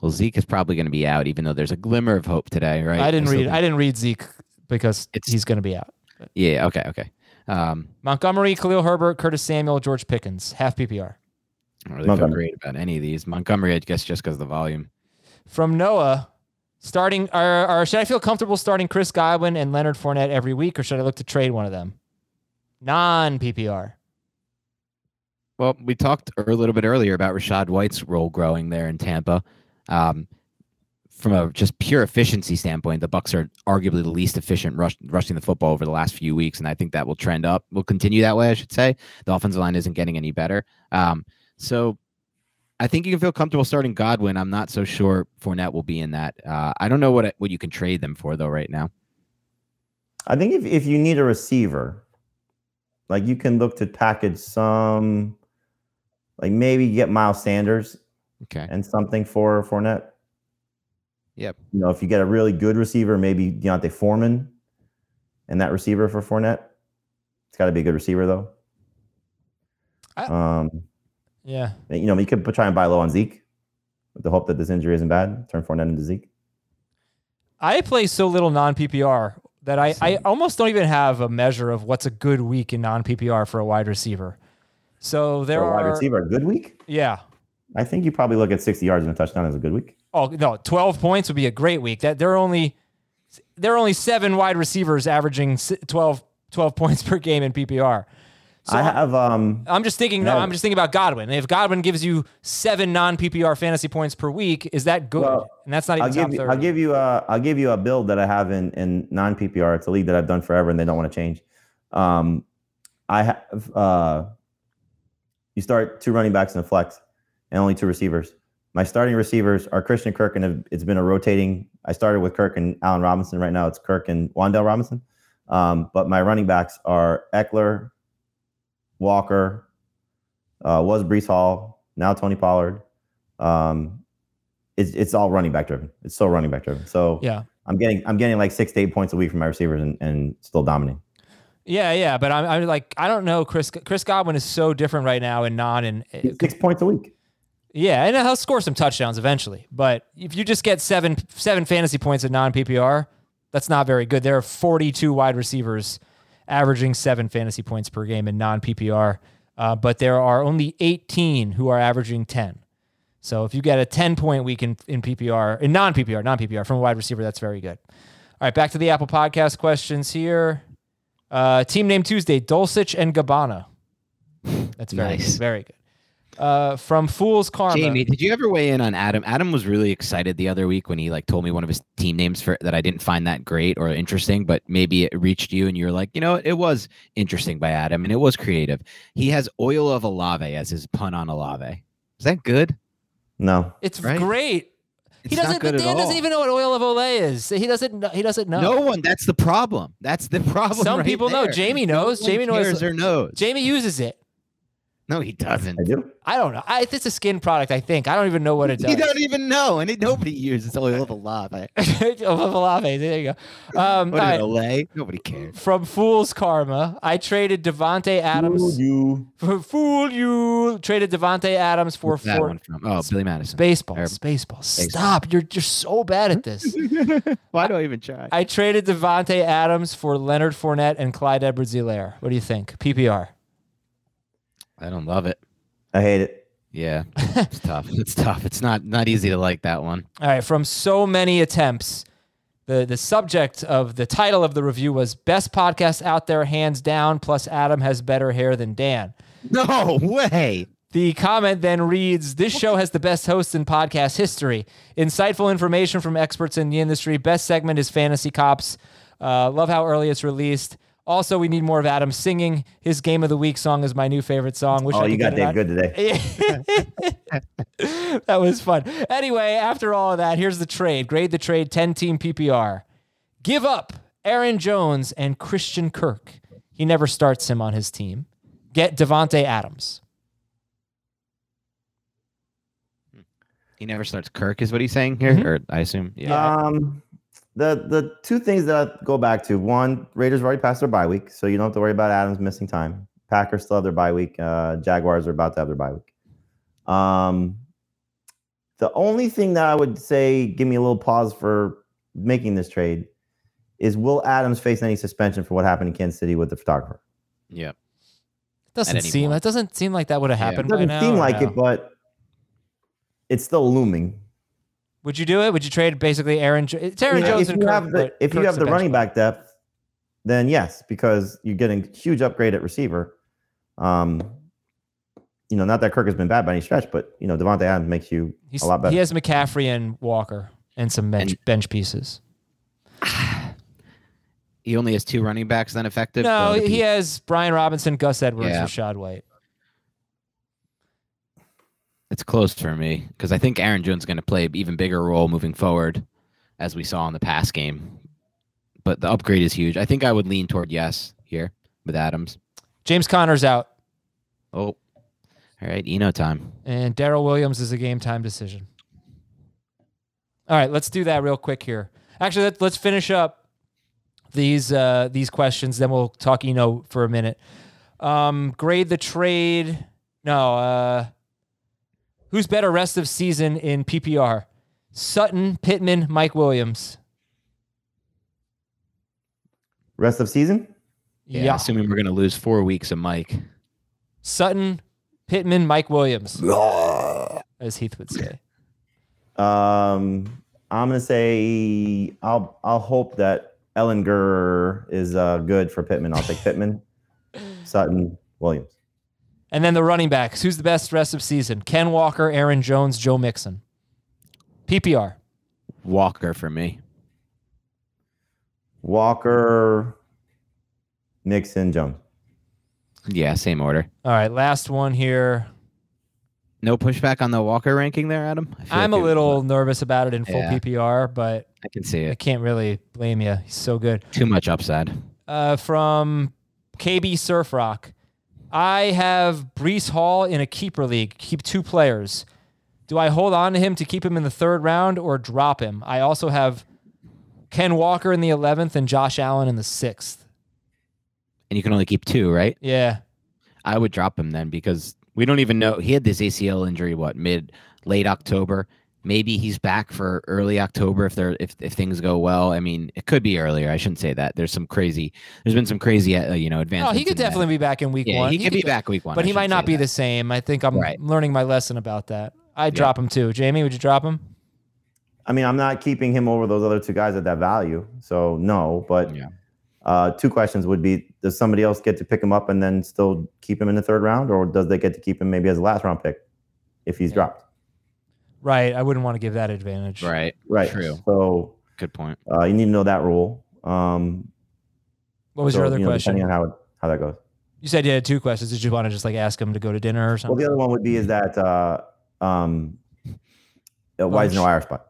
Well, Zeke is probably going to be out, even though there's a glimmer of hope today, right? I didn't read. I didn't read Zeke because It's- he's going to be out. Yeah. Okay. Okay. Um, Montgomery, Khalil Herbert, Curtis Samuel, George Pickens, half PPR. I don't really feel great about any of these. Montgomery, I guess, just because of the volume. From Noah, starting or, or should I feel comfortable starting Chris Godwin and Leonard Fournette every week, or should I look to trade one of them? Non PPR. Well, we talked a little bit earlier about Rachaad White's role growing there in Tampa. Um, from a just pure efficiency standpoint, the Bucs are arguably the least efficient rush, rushing the football over the last few weeks, and I think that will trend up. Will continue that way, I should say. The offensive line isn't getting any better. Um, so I think you can feel comfortable starting Godwin. I'm not so sure Fournette will be in that. Uh, I don't know what what you can trade them for though right now. I think if, if you need a receiver, like you can look to package some, like maybe get Miles Sanders Okay. and something for Fournette. Yep. You know, if you get a really good receiver, maybe D'Onta Foreman and that receiver for Fournette. It's got to be a good receiver though. I- um, Yeah. you know, you could try and buy low on Zeke with the hope that this injury isn't bad. Turn Fournette into Zeke. I play so little non PPR that I, I almost don't even have a measure of what's a good week in non PPR for a wide receiver. So there For a wide are, receiver, a good week. yeah. I think you probably look at 60 yards and a touchdown as a good week. Oh no, twelve points would be a great week. That there are only there are only seven wide receivers averaging s- 12, 12 points per game in PPR. So I have um I'm just thinking. No, I'm just thinking about Godwin. If Godwin gives you seven non PPR fantasy points per week, is that good? Well, and that's not even I'll top give you, thirty. I'll give you a I'll give you a build that I have in in non PPR. It's a league that I've done forever, and they don't want to change. Um, I have uh, you start two running backs in a flex and only two receivers. My starting receivers are Christian Kirk, and it's been a rotating. I started with Kirk and Allen Robinson. Right now, it's Kirk and Wan'Dale Robinson. Um, but my running backs are Ekeler, Walker, uh, was Breece Hall, now Tony Pollard. Um, it's it's all running back driven. It's so running back driven. So Yeah. I'm getting I'm getting like six to eight points a week from my receivers and, and still dominating. Yeah, yeah, but I'm, I'm like I don't know. Chris Chris Godwin is so different right now in non and Six points a week. Yeah, and he'll score some touchdowns eventually. But if you just get seven seven fantasy points in non PPR, that's not very good. There are 42 wide receivers averaging seven fantasy points per game in non PPR, uh, but there are only 18 who are averaging 10. So if you get a 10 point week in, in PPR, in non PPR, non PPR from a wide receiver, that's very good. All right, back to the Apple Podcast questions here. Uh, team name Tuesday, Dulcich and Gabbana. That's very Nice. good. Very good. Uh, from Fool's Karma. Jamie, did you ever weigh in on Adam? Adam was really excited the other week when he like told me one of his team names for that I didn't find that great or interesting, but maybe it reached you and you were like, you know, it was interesting by Adam and it was creative. He has oil of Olave as his pun on Olave. Is that good? No. It's Right? great. It's he doesn't. good but at Dan doesn't even know what oil of Olay is. He doesn't. know- He doesn't know. No one. That's the problem. That's the problem. Some right people know. Jamie knows. one Jamie knows- cares or knows. Jamie uses it. No, he doesn't. I do. I don't know. I, it's a skin product. I think. I don't even know what it does. You don't even know, and it, nobody uses oil of Olave. Olave. There you go. Um, What right. Olay? Nobody cares. From Fool's Karma, I traded Davante Adams. Fool you. Fool you! Traded Davante Adams for What's that four. one from? Oh, Billy Madison. Baseball, baseball. Stop! You're you're so bad at this. [LAUGHS] Why do I even try? I traded Davante Adams for Leonard Fournette and Clyde Edwards-Helaire. What do you think? PPR. I don't love it. I hate it. Yeah, it's tough. It's tough. It's not not easy to like that one. All right, from so many attempts, the the subject of the title of the review was best podcast out there, hands down. Plus, Adam has better hair than Dan. No way. The comment then reads This show has the best host in podcast history. Insightful information from experts in the industry. Best segment is Fantasy Cops. Uh, love how early it's released. Also, we need more of Adam singing. His Game of the Week song is my new favorite song. Wish Oh, I you got get it Dave good today. [LAUGHS] [LAUGHS] that was fun. Anyway, after all of that, here's the trade. Grade the trade 10 team PPR. Give up Aaron Jones and Christian Kirk. He never starts him on his team. Get Davante Adams. He never starts Kirk, is what he's saying here, Mhm. or I assume. Yeah. Um, the the two things that I go back to: one, Raiders have already passed their bye week, so you don't have to worry about Adams missing time. Packers still have their bye week. Uh, Jaguars are about to have their bye week. Um, the only thing that I would say give me a little pause for making this trade is: Will Adams face any suspension for what happened in Kansas City with the photographer? yeah. Doesn't seem point. that doesn't seem like that would have Yeah. happened It by doesn't now. seem or like no? it, but it's still looming. Would you do it? Would you trade basically Aaron? Jo- It's Aaron Yeah, Jones if and you Kirk, have the but if you have the running back depth, then yes, because you're getting huge upgrade at receiver. Um, you know, not that Kirk has been bad by any stretch, but you know, Davante Adams makes you He's, a lot better. He has McCaffrey and Walker and some bench And- bench pieces. [SIGHS] He only has two running backs then effective. No, The he has Brian Robinson, Gus Edwards, Yeah. Rachaad White. It's close for me because I think Aaron Jones is going to play an even bigger role moving forward, as we saw in the past game. But the upgrade is huge. I think I would lean toward yes here with Adams. James Conner's out, Oh, all right, Eno time. and Darrel Williams is a game time decision. All right, let's do that real quick here. Actually, let, let's finish up these uh, these questions, then we'll talk Eno for a minute. Um, grade the trade. No, uh, who's better rest of season in PPR? Sutton, Pittman, Mike Williams. Rest of season, Yeah, assuming we're going to lose four weeks of Mike. Sutton, Pittman, Mike Williams, as Heath would say. um, I'm gonna say I'll I'll hope that Ellen Ehlinger is uh, good for Pittman. I'll take Pittman, [LAUGHS] Sutton, Williams. And then the running backs. Who's the best rest of season? Ken Walker, Aaron Jones, Joe Mixon. PPR. Walker for me. Walker, Mixon, Jones. Yeah, same order. All right, last one here. No pushback on the Walker ranking there, Adam. I feel I'm a like it- little nervous about it in full Yeah. PPR, but I can see it. I can't really blame you. He's so good. Too much upside. Uh, from KB Surf Rock, I have Breece Hall in a keeper league. Keep two players. Do I hold on to him to keep him in the third round or drop him? I also have Ken Walker in the 11th and Josh Allen in the sixth. And you can only keep two, right? Yeah. I would drop him then because we don't even know he had this ACL injury what mid late October. Maybe he's back for early October if they're if, if things go well. I mean, it could be earlier. I shouldn't say that. There's some crazy. There's been some crazy, uh, you know, Oh, he could in that. definitely be back in week Yeah, one. he could be back week one. but I he might shouldn't be that. the same. I think I'm Right. learning my lesson about that. I'd drop him too. Jamie, would you drop him? I mean, I'm not keeping him over those other two guys at that value. So no, but Yeah. uh, two questions would be: Does somebody else get to pick him up and then still keep him in the third round, or does they get to keep him maybe as a last round pick if he's dropped? Right. I wouldn't want to give that advantage. Right. Right. True. So Good point. uh, you need to know that rule. Um, What was so, your other you know, question? Depending on how it, how that goes. You said you had two questions. Did you want to just like ask him to go to dinner or something? Well, the other one would be is that uh, um, uh, why is no IR spot?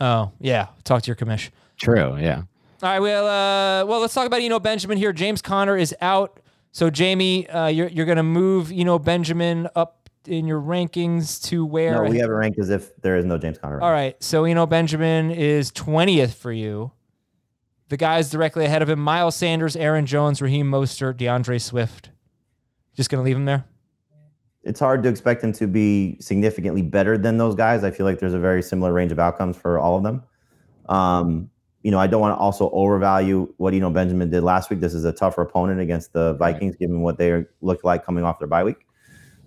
oh, yeah. Talk to your commish. True. Yeah. All right. Well, uh, well, let's talk about Eno Benjamin here. James Conner is out. So, Jamie, uh, you're, you're going to move Eno Benjamin up in your rankings to where? No, we have it ranked as if there is no James Conner. All right. So, Eno Benjamin is 20th for you. The guys directly ahead of him Miles Sanders, Aaron Jones, Raheem Mostert, D'Andre Swift. Just going to leave him there? it's hard to expect him to be significantly better than those guys. I feel like there's a very similar range of outcomes for all of them. Um, you know, I don't want to also overvalue what you know Benjamin did last week. This is a tougher opponent against the Vikings, given what they look like coming off their bye week.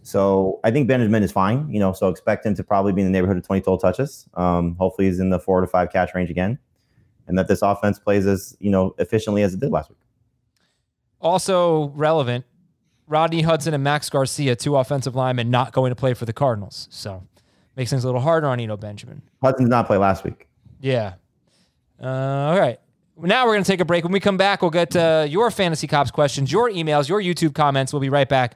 So I think Benjamin is fine. You know, so expect him to probably be in the neighborhood of 20 total touches. Um, hopefully, he's in the four to five catch range again, and that this offense plays as you know efficiently as it did last week. Also relevant, Rodney Hudson and Max Garcia, two offensive linemen, not going to play for the Cardinals. So makes things a little harder on Eno Benjamin. Hudson did not play last week. Yeah. Uh, all right. Now we're going to take a break. When we come back, we'll get uh, your Fantasy Cops questions, your emails, your YouTube comments. We'll be right back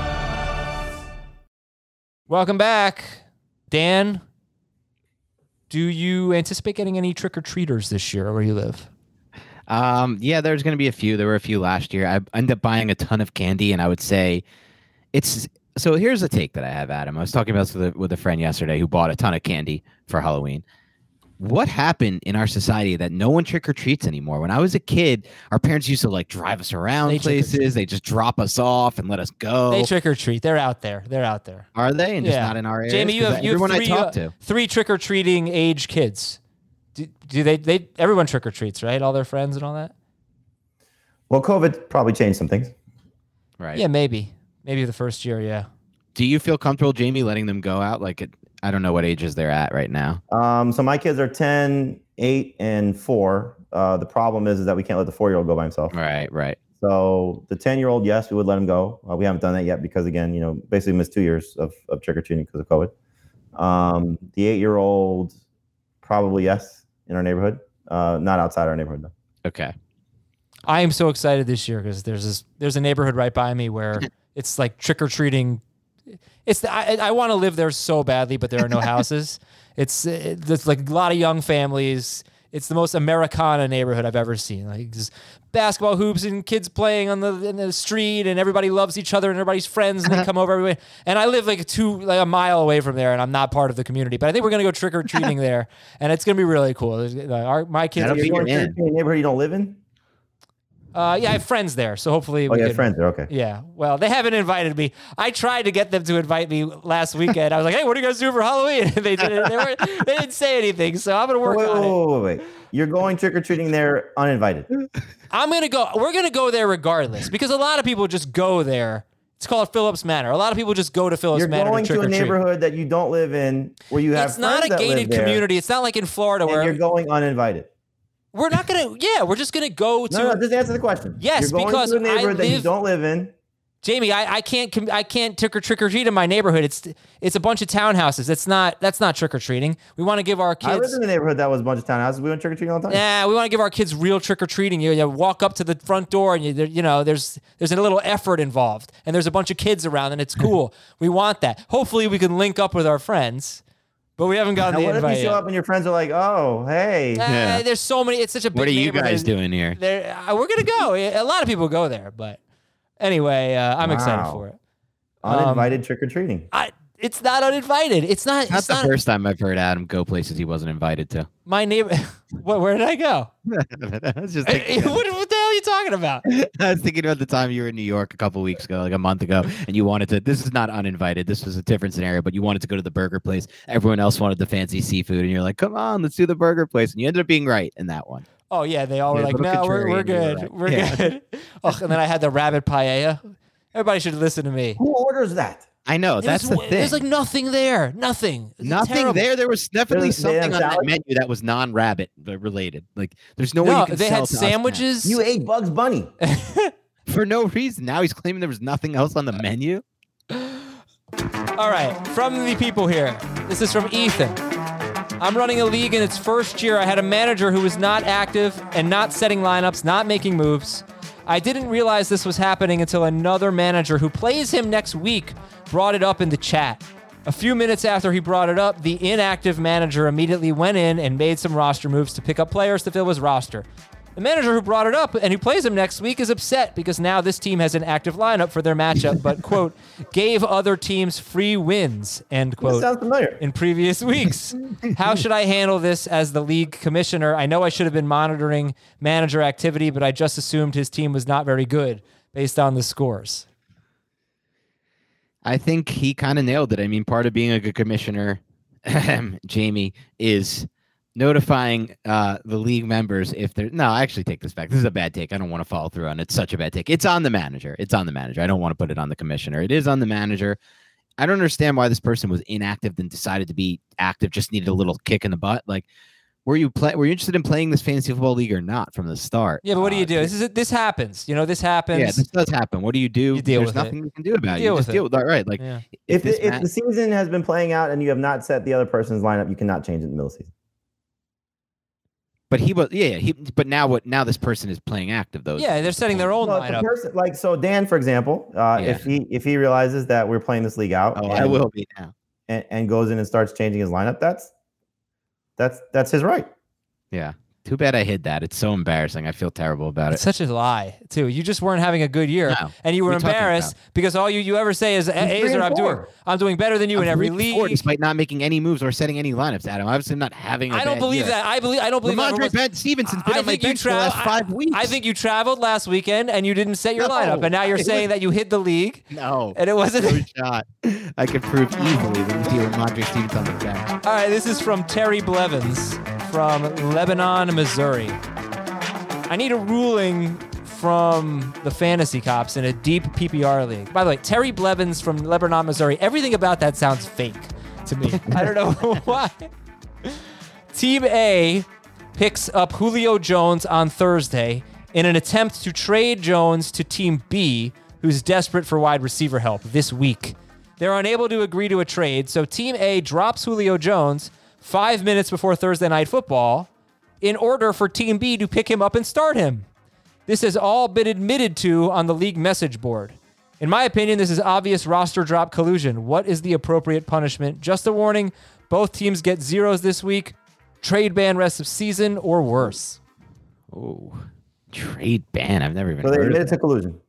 Welcome back. Dan, do you anticipate getting any trick or treaters this year where you live? Um, yeah, there's going to be a few. There were a few last year. I ended up buying a ton of candy, and I would say it's so. Here's the take that I have, Adam. I was talking about this with a, with a friend yesterday who bought a ton of candy for Halloween. What happened in our society that no one trick or treats anymore? When I was a kid, our parents used to like drive us around They places. They just drop us off and let us go. They trick or treat. They're out there. They're out there. Are they? And just not in our area. Jamie, you have, you have everyone three, I talk uh, to. three trick or treating age kids. Do, do they? They everyone trick or treats, right? All their friends and all that. Well, COVID probably changed some things. Right. Yeah, maybe. Maybe the first year. Yeah. Do you feel comfortable, Jamie, letting them go out? Like, it, I don't know what ages they're at right now. Um, so my kids are 10, 8, and 4. Uh, the problem is, is that we can't let the four year old go by himself. Right, right. So the 10 year old, yes, we would let him go. Uh, we haven't done that yet because, again, you know, basically missed two years of, of trick or treating because of COVID. Um, the eight year old, probably yes, in our neighborhood. Uh, not outside our neighborhood, though. Okay. I am so excited this year because there's this there's a neighborhood right by me where [LAUGHS] it's like trick or treating. It's the, I, I want to live there so badly, but there are no [LAUGHS] houses. It's it's like a lot of young families. It's the most Americana neighborhood I've ever seen. Like just basketball hoops and kids playing on the in the street and everybody loves each other and everybody's friends and they [LAUGHS] come over everywhere. And I live like two like a mile away from there and I'm not part of the community. But I think we're gonna go trick or treating [LAUGHS] there and it's gonna be really cool. Uh, Our, my kids. That'll are be your in neighborhood you don't live in. Uh, yeah, I have friends there, so hopefully. Oh, we have can- friends there. Okay. Yeah, well, they haven't invited me. I tried to get them to invite me last weekend. I was like, "Hey, what are you guys doing for Halloween?" And [LAUGHS] they didn't. They, were, they didn't say anything, so I'm gonna work wait, on wait, it. wait, wait, wait. You're going trick or treating there uninvited. I'm gonna go. We're gonna go there regardless because a lot of people just go there. It's called Phillips Manor. A lot of people just go to Phillips You're Manor going to to a neighborhood that you don't live in, where you have It's not a gated there, community. It's not like in Florida and where you're going uninvited. We're not gonna. Yeah, we're just gonna go to. No, no, just answer the question. Yes, because I neighborhood that you live- don't live in. Jamie, I, I can't I can't trick or trick or treat in my neighborhood. It's it's a bunch of townhouses. It's not that's not trick or treating. We want to give our kids. I lived in a neighborhood that was a bunch of townhouses. We went trick or treating all the time. Yeah, we want to give our kids real trick or treating. You, you walk up to the front door and you you know there's there's a little effort involved and there's a bunch of kids around and it's cool. [LAUGHS] we want that. Hopefully, we can link up with our friends, but we haven't gotten Now, the what if you show yet. up and your friends are like, "Oh, hey, Eh, There's so many. It's such a big What are you guys doing here? There, uh, we're gonna go. A lot of people go there, but anyway, uh, I'm excited for it. Um, uninvited trick or treating." I, it's not uninvited. It's not. Not it's the not first time I've heard Adam go places he wasn't invited to. my neighbor. [LAUGHS] what? Where did I go? [LAUGHS] I was just [LAUGHS] what, thinking, what the hell are you talking about? [LAUGHS] I was thinking about the time you were in New York a couple weeks ago, like a month ago, and you wanted to. This is not uninvited. This was a different scenario, but you wanted to go to the burger place. Everyone else wanted the fancy seafood, and you're like, "Come on, let's do the burger place." And you ended up being right in that one. Oh yeah, they all were like, "No, we're, we're contrarian, you were good. right. We're Yeah. good." [LAUGHS] oh, and then I had the rabbit paella. Everybody should listen to me. Who orders that? I know There that's was, the thing. There's like nothing there. Nothing. Nothing terrible. there. There was definitely There's- they something have on that menu that was non-rabbit related. Like, there's no, way you can they sell had to us sandwiches. You ate Bugs Bunny. [LAUGHS] for no reason. Now he's claiming there was nothing else on the menu. All right, from the people here. This is from Ethan. I'm running a league in its first year. I had a manager who was not active and not setting lineups, not making moves. I didn't realize this was happening until another manager who plays him next week brought it up in the chat. A few minutes after he brought it up, the inactive manager immediately went in and made some roster moves to pick up players to fill his roster. The manager who brought it up and who plays him next week is upset because now this team has an active lineup for their matchup, but [LAUGHS] quote, gave other teams free wins, end That quote sounds familiar. in previous weeks. How should I handle this as the league commissioner? I know I should have been monitoring manager activity, but I just assumed his team was not very good based on the scores. I think he kind of nailed it. I mean, part of being a good commissioner, [LAUGHS] Jamie, is notifying uh, the league members if they're. No, I actually take this back. This is a bad take. I don't want to follow through on it. It's such a bad take. It's on the manager. It's on the manager. I don't want to put it on the commissioner. It is on the manager. I don't understand why this person was inactive then decided to be active. Just needed a little kick in the butt. Like, were you play? Were you interested in playing this fantasy football league or not from the start? Yeah, but what do Uh, you do? This is this happens. You know, this happens. Yeah, this does happen. What do you do? You deal There's with it. nothing you can do about it. Deal You just with deal it. with it. Right. Like, Yeah. If, this the, if ma- the season has been playing out and you have not set the other person's lineup, you cannot change it in the middle of the season. But he was yeah, yeah he but now what now this person is playing active though. Yeah, they're setting their own Well, if the lineup. person, like so, Dan, for example, uh, Yeah. if he if he realizes that we're playing this league out, Oh, and, I will be now. and, and goes in and starts changing his lineup, that's that's that's his right. Yeah. Too bad I hid that. It's so embarrassing. I feel terrible about It's it. such a lie, too. You just weren't having a good year, No. and you were What are you embarrassed because all you, you ever say is, "Aizer, I'm doing. I'm doing better than you I'm in every four league." despite not making any moves or setting any lineups, Adam. Obviously, I'm not having. I I don't believe that. I believe I don't believe Rhamondre Ben Stevenson's been I on my think you bench for the last five weeks. I think you traveled last weekend and you didn't set your No, lineup, and now you're [LAUGHS] saying was- that you hid the league no. and it wasn't. No shot. I could prove easily that you Rhamondre Stevens on the bench. All right, this is from Terry Blevins from Lebanon, Missouri. I need a ruling from the fantasy cops in a deep PPR league. By the way, Terry Blevins from Lebanon, Missouri. Everything about that sounds fake to me. [LAUGHS] I don't know why. Team A picks up Julio Jones on Thursday in an attempt to trade Jones to Team B, who's desperate for wide receiver help this week. They're unable to agree to a trade, so Team A drops Julio Jones five minutes before Thursday Night Football in order for Team B to pick him up and start him. This has all been admitted to on the league message board. In my opinion, this is obvious roster drop collusion. What is the appropriate punishment? Just a warning both teams get zeros this week, trade ban rest of season, or worse. Oh, Trade ban. I've never even So they heard of admitted that. to collusion.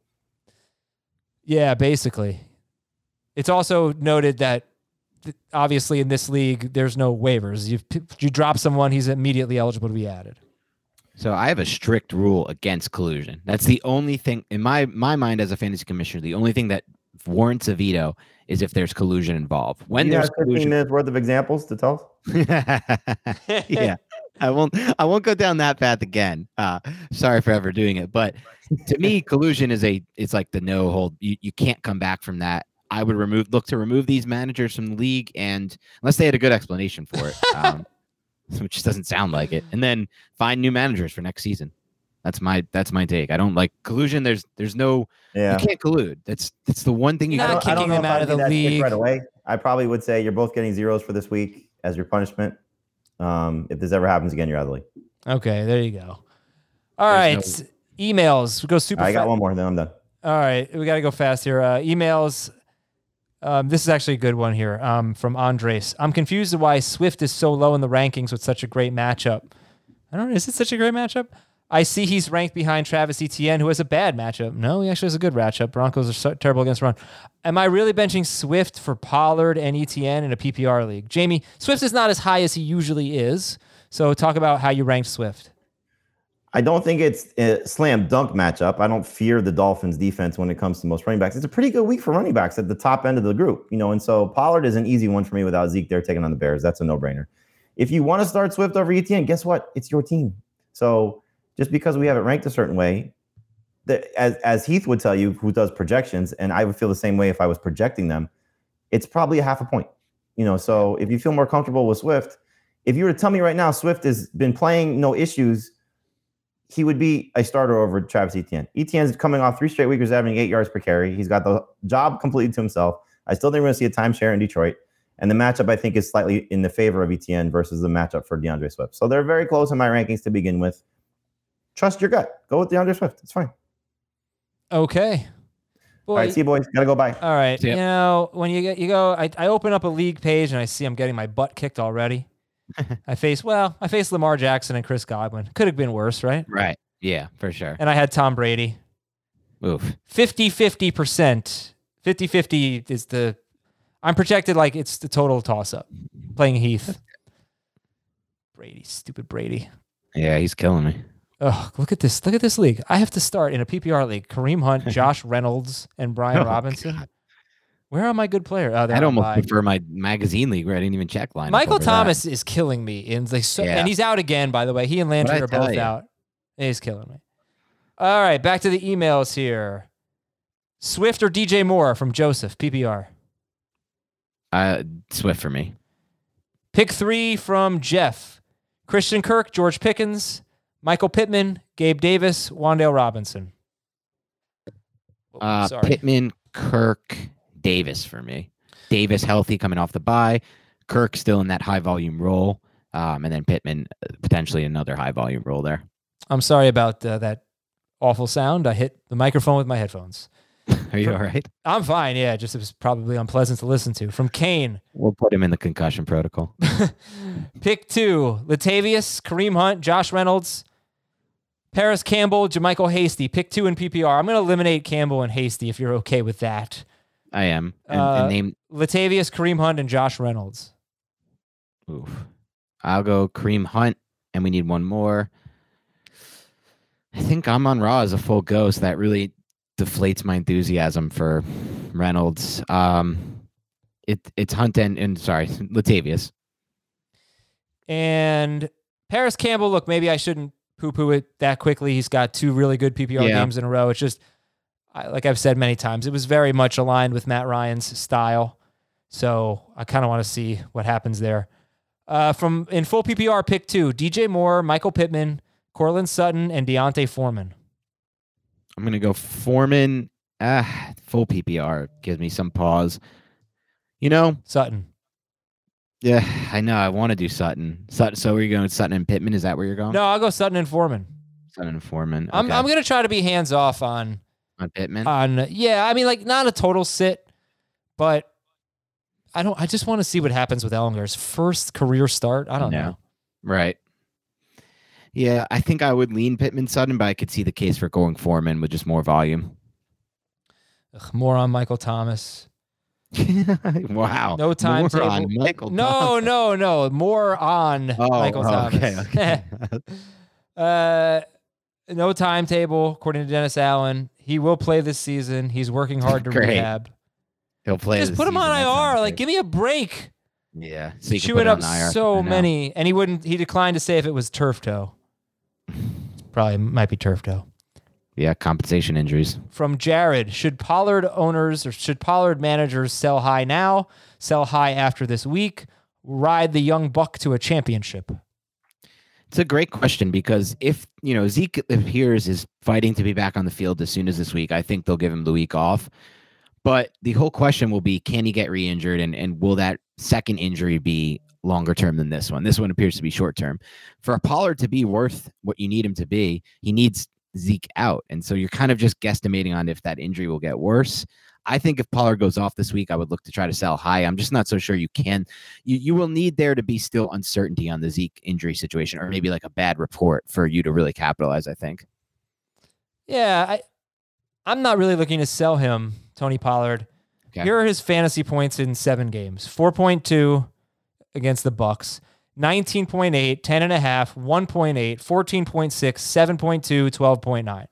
Yeah, basically. It's also noted that th- obviously in this league there's no waivers. You you drop someone, he's immediately eligible to be added. So I have a strict rule against collusion. That's the only thing in my my mind as a fantasy commissioner. The only thing that warrants a veto is if there's collusion involved. When you there's have 15 collusion, minutes worth of examples to tell [LAUGHS] yeah. I won't I won't go down that path again. Uh sorry for ever doing it. But to me, collusion is a it's like the no hold. You you can't come back from that. I would remove look to remove these managers from the league and unless they had a good explanation for it. [LAUGHS] Um which just doesn't sound like it. And then find new managers for next season. That's my that's my take. I don't like collusion. There's there's no Yeah. you can't collude. That's that's the one thing you Not can't I don't kicking know them out of the league. right away. I probably would say you're both getting zeros for this week as your punishment. Um, if this ever happens again, you're out of the league. Okay, there you go. All right, There's emails. We go super. I got fa- one more, then I'm done. All right, we got to go fast here. Uh, emails. Um, this is actually a good one here um, from Andres. I'm confused why Swift is so low in the rankings with such a great matchup. I don't know. Is it such a great matchup? I see he's ranked behind Travis Etienne, who has a bad matchup. No, he actually has a good matchup. Broncos are so terrible against run. Am I really benching Swift for Pollard and Etienne in a PPR league? Jamie, Swift is not as high as he usually is. So talk about how you ranked Swift. I don't think it's a slam dunk matchup. I don't fear the Dolphins defense when it comes to most running backs. It's a pretty good week for running backs at the top end of the group, you know. And so Pollard is an easy one for me without Zeke there taking on the Bears. That's a no brainer. If you want to start Swift over Etienne, guess what? It's your team. So just because we have it ranked a certain way, that as as Heath would tell you, who does projections, and I would feel the same way if I was projecting them, it's probably a half a point. You know, so if you feel more comfortable with Swift, if you were to tell me right now Swift has been playing no issues he would be a starter over Travis Etienne. Etienne's coming off three straight weeks, averaging eight yards per carry. He's got the job completely to himself. I still think we're going to see a timeshare in Detroit. And the matchup, I think, is slightly in the favor of Etienne versus the matchup for D'Andre Swift. So they're very close in my rankings to begin with. Trust your gut. Go with D'Andre Swift. It's fine. Okay. Boy, All right, see you boys. Gotta go. Bye. All right. See ya. You know, when you get you go, I, I open up a league page and I see I'm getting my butt kicked already. [LAUGHS] I face well, I faced Lamar Jackson and Chris Godwin. Could have been worse, right? right. Yeah, for sure. And I had Tom Brady. Oof. 50 50%. 50 50 is the I'm projected like it's the total toss up. Playing Heath. Brady, stupid Brady. Yeah, he's killing me. Oh, look at this. Look at this league. I have to start in a PPR league. Kareem Hunt, [LAUGHS] Josh Reynolds, and Brian Oh, Robinson. God. Where are my good players? Oh, I'd almost prefer my magazine league where I didn't even check line. Michael Thomas is killing me. In the so, Yeah. and he's out again, by the way. He and Landry are both you? out. He's killing me. All right, back to the emails here. Swift or DJ Moore from Joseph, PPR. Uh, Swift for me. Pick three from Jeff. Christian Kirk, George Pickens, Michael Pittman, Gabe Davis, Wan'Dale Robinson. Oh, Uh, sorry. Pittman, Kirk, Davis for me. Davis healthy coming off the bye. Kirk still in that high volume role. Um, and then Pittman uh, potentially another high volume role there. I'm sorry about uh, that awful sound. I hit the microphone with my headphones. [LAUGHS] Are you all right? I'm fine. Yeah, just it was probably unpleasant to listen to. From Kane, We'll put him in the concussion protocol. [LAUGHS] pick two: Latavius, Kareem Hunt, Josh Reynolds, Parris Campbell, JaMycal Hasty. Pick two in PPR. I'm going to eliminate Campbell and Hasty if you're okay with that. I am. And, Uh, and name. Latavius, Kareem Hunt, and Josh Reynolds. Oof. I'll go Kareem Hunt, and we need one more. I think Amon-Ra is a full ghost. That really deflates my enthusiasm for Reynolds. Um, it it's Hunt and, and sorry Latavius. And Parris Campbell, look, maybe I shouldn't poo poo it that quickly. He's got two really good PPR Yeah. games in a row. It's just, I, like I've said many times, it was very much aligned with Matt Ryan's style. So I kind of want to see what happens there. Uh, from in full PPR, pick two DJ Moore, Michael Pittman, Courtland Sutton, and D'Onta Foreman. I'm gonna go Foreman. Ah, full PPR gives me some pause. You know, Sutton. yeah, I know. I want to do Sutton. Sutton. So are you going Sutton and Pittman? Is that where you're going? No, I'll go Sutton and Foreman. Sutton and Foreman. I'm, I'm going to try to be hands off on on Pittman. on yeah i mean like not a total sit but i don't i just want to see what happens with Ehlinger's first career start i don't Yeah. know Right. Yeah, I think I would lean Pittman Sutton, but I could see the case for going Foreman with just more volume. Ugh, more on Michael Thomas. [LAUGHS] wow. No time More on table. Michael no, Thomas. no, no. More on Oh, Michael oh, Thomas. okay, okay. [LAUGHS] uh, no timetable, according to Dennis Allen. He will play this season. He's working hard to [LAUGHS] Great. rehab. He'll play. Just put him on IR. Like, give me a break. yeah, so you can Chewing put it up IR. so many, and he wouldn't. He declined to say if it was turf toe. Probably might be turf toe. Yeah, compensation injuries. From Jared, should Pollard owners or should Pollard managers sell high now, sell high after this week, ride the young buck to a championship? It's a great question because if you know Zeke appears is fighting to be back on the field as soon as this week, I think they'll give him the week off. But the whole question will be, can he get re-injured, and and will that second injury be longer term than this one? This one appears to be short term. For a Pollard to be worth what you need him to be, he needs Zeke out, and so you're kind of just guesstimating on if that injury will get worse. I think if Pollard goes off this week, I would look to try to sell high. I'm just not so sure you can. You you will need there to be still uncertainty on the Zeke injury situation, or maybe like a bad report for you to really capitalize. I think. Yeah, I, I'm not really looking to sell him, Tony Pollard. Okay. Here are his fantasy points in seven games: 4.2 against the Bucs, 19.8, 10.5, 1.8, 14.6, 7.2, 12.9.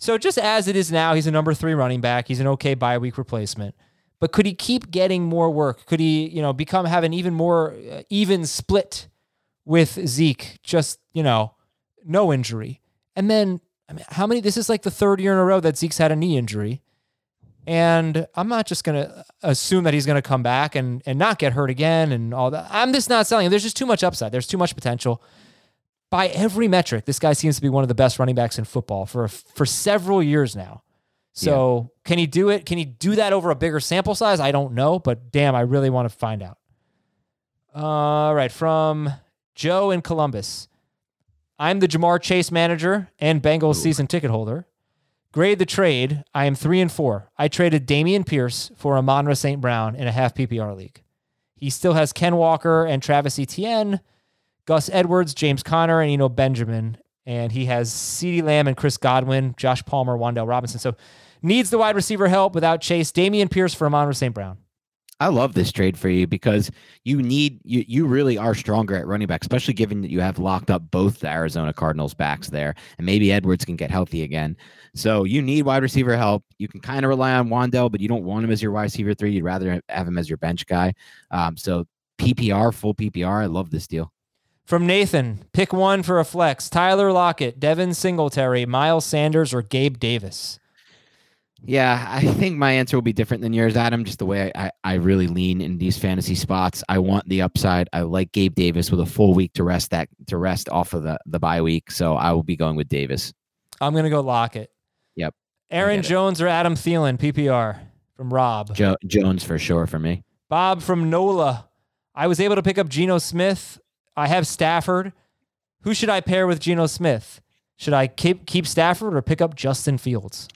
So just as it is now, he's a number three running back. He's an okay bye week replacement. But could he keep getting more work? Could he, you know, become have an even more uh, even split with Zeke? Just you know, no injury, and then I mean, how many? This is like the third year in a row that Zeke's had a knee injury, and I'm not just gonna assume that he's gonna come back and and not get hurt again and all that. I'm just not selling. There's just too much upside. There's too much potential. By every metric, this guy seems to be one of the best running backs in football for for several years now. So can he do it? Can he do that over a bigger sample size? I don't know, but damn, I really want to find out. All right, from Joe in Columbus. I'm the Ja'Marr Chase manager and Bengals season ticket holder. Grade the trade. I am three and four. I traded Dameon Pierce for Amon-Ra St. Brown in a half PPR league. He still has Ken Walker and Travis Etienne, Gus Edwards, James Conner, and Eno Benjamin. And he has CeeDee Lamb and Chris Godwin, Josh Palmer, Wan'Dale Robinson. So needs the wide receiver help without Chase. Dameon Pierce for Amon-Ra St. Brown. I love this trade for you because you need you you really are stronger at running back, especially given that you have locked up both the Arizona Cardinals backs there, and maybe Edwards can get healthy again. So you need wide receiver help. You can kind of rely on Wan'Dale, but you don't want him as your wide receiver three. You'd rather have him as your bench guy. Um, so PPR, full PPR. I love this deal. From Nathan, pick one for a flex. Tyler Lockett, Devin Singletary, Miles Sanders, or Gabe Davis. Yeah, I think my answer will be different than yours, Adam. Just the way I, I, I really lean in these fantasy spots. I want the upside. I like Gabe Davis with a full week to rest that to rest off of the the bye week. So I will be going with Davis. I'm gonna go Lockett. Yep. Aaron. Jones or Adam Thielen, PPR from Rob. Jo- Jones for sure for me. Bob from NOLA. I was able to pick up Geno Smith. I have Stafford. Who should I pair with Geno Smith? Should I keep keep Stafford or pick up Justin Fields?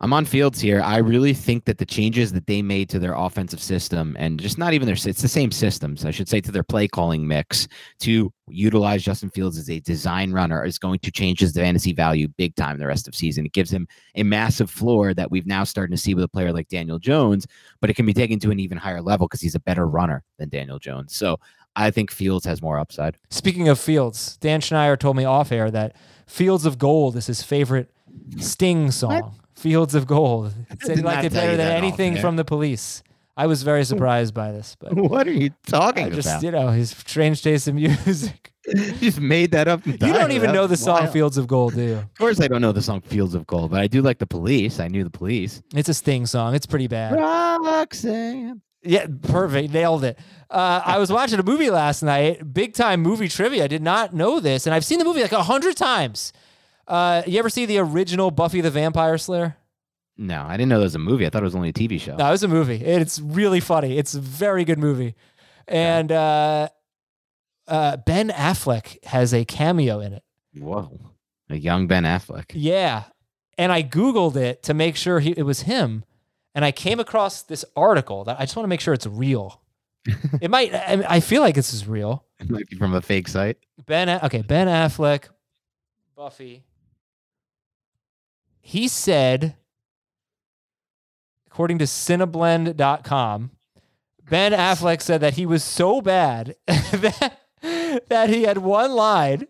I'm on Fields here. I really think that the changes that they made to their offensive system and just not even their it's the same systems, I should say, to their play calling mix to utilize Justin Fields as a design runner is going to change his fantasy value big time the rest of season. It gives him a massive floor that we've now starting to see with a player like Daniel Jones, but it can be taken to an even higher level because he's a better runner than Daniel Jones. So I think Fields has more upside. Speaking of Fields, Dan Schneier told me off air that Fields of Gold is his favorite Sting song. Fields of Gold. He said he liked it better than anything from the police. I was very surprised by this, but [LAUGHS] What are you talking I just about? you know his strange taste in [LAUGHS] music. You just made that up. You don't even know the song Fields of Gold, do you? Of course, I don't know the song Fields of Gold, but I do like the police. I knew the police. It's a Sting song. It's pretty bad. Roxanne. Yeah, perfect. Nailed it. Uh, I was watching a movie last night. Big time movie trivia. I did not know this, and I've seen the movie like a hundred times. Uh, you ever see the original Buffy the Vampire Slayer? No, I didn't know there was a movie. I thought it was only a TV show. No, it was a movie. It's really funny. It's a very good movie. And uh, uh, Ben Affleck has a cameo in it. Whoa. A young Ben Affleck. Yeah. And I Googled it to make sure he, it was him. And I came across this article that I just want to make sure it's real. [LAUGHS] it might, I, feel like this is real. It might be from a fake site. Ben, okay, Ben Affleck, Buffy. He said, according to Cineblend.com, Ben Affleck said that he was so bad [LAUGHS] that, that he had one line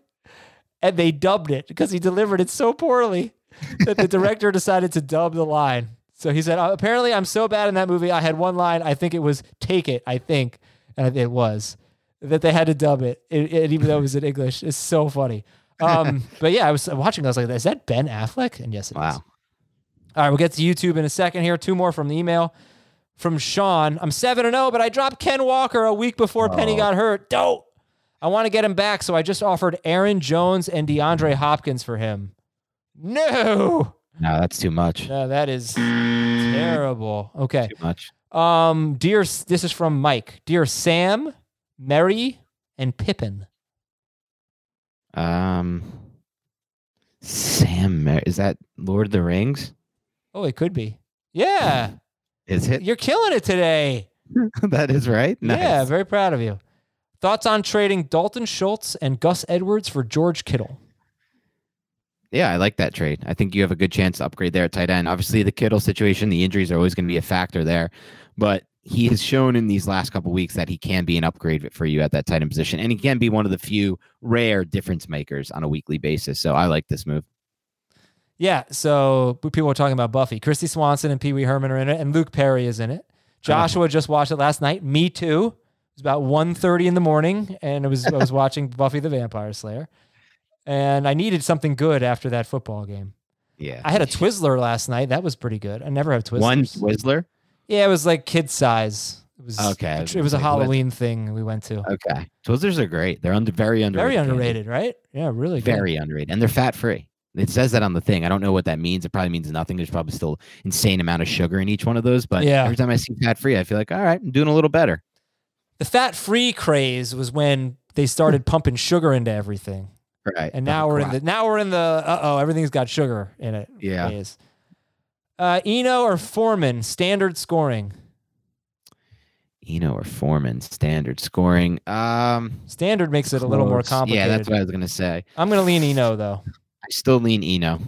and they dubbed it because he delivered it so poorly that the [LAUGHS] director decided to dub the line. So he said, "Uh, apparently I'm so bad in that movie. I had one line. I think it was take it. I think, and it was that they had to dub it, it, it- even though it was in English. It's so funny. Um, [LAUGHS] but yeah, I was watching. I was like, is that Ben Affleck? And yes, it is. Wow. All right, we'll get to YouTube in a second here. Two more from the email from Sean. I'm 7 and 0, but I dropped Ken Walker a week before Penny got hurt. Don't. I want to get him back, so I just offered Aaron Jones and DeAndre Hopkins for him. No. No, that's too much. No, that is terrible. Okay. Too much. Um, dear, this is from Mike. Dear Sam, Mary, and Pippin. Um, Sam, Mer- is that Lord of the Rings? Oh, it could be. Yeah, Is it? you're killing it today. [LAUGHS] that is right. Nice. Yeah, very proud of you. Thoughts on trading Dalton Schultz and Gus Edwards for George Kittle? Yeah, I like that trade. I think you have a good chance to upgrade there at tight end. Obviously, the Kittle situation, the injuries are always going to be a factor there, but he has shown in these last couple weeks that he can be an upgrade for you at that tight end position, and he can be one of the few rare difference makers on a weekly basis. So I like this move. Yeah, so people are talking about Buffy. Kristy Swanson and Pee Wee Herman are in it, and Luke Perry is in it. Joshua just watched it last night. Me too. It was about 1.30 in the morning, and it was I was [LAUGHS] watching Buffy the Vampire Slayer. And I needed something good after that football game. Yeah, I had a [LAUGHS] Twizzler last night. That was pretty good. I never have Twizzlers. one Twizzler. Yeah, it was like kid size. It was Okay, It was a like what- Halloween thing we went to. Okay, Twizzlers are great. They're under very underrated. Very underrated, right? Yeah, really good. Very underrated, and they're fat free. It says that on the thing. I don't know what that means. It probably means nothing. There's probably still insane amount of sugar in each one of those. But Yeah. every time I see fat free, I feel like all right, I'm doing a little better. The fat free craze was when they started pumping sugar into everything. Right. And now we're in the now we're in the uh oh everything's got sugar in it. Yeah. phase. Uh, Eno or Foreman standard scoring. Eno or Foreman standard scoring. Um, Standard makes it a little more complicated. Yeah, that's what I was gonna say. I'm gonna lean Eno though. I still lean Eno.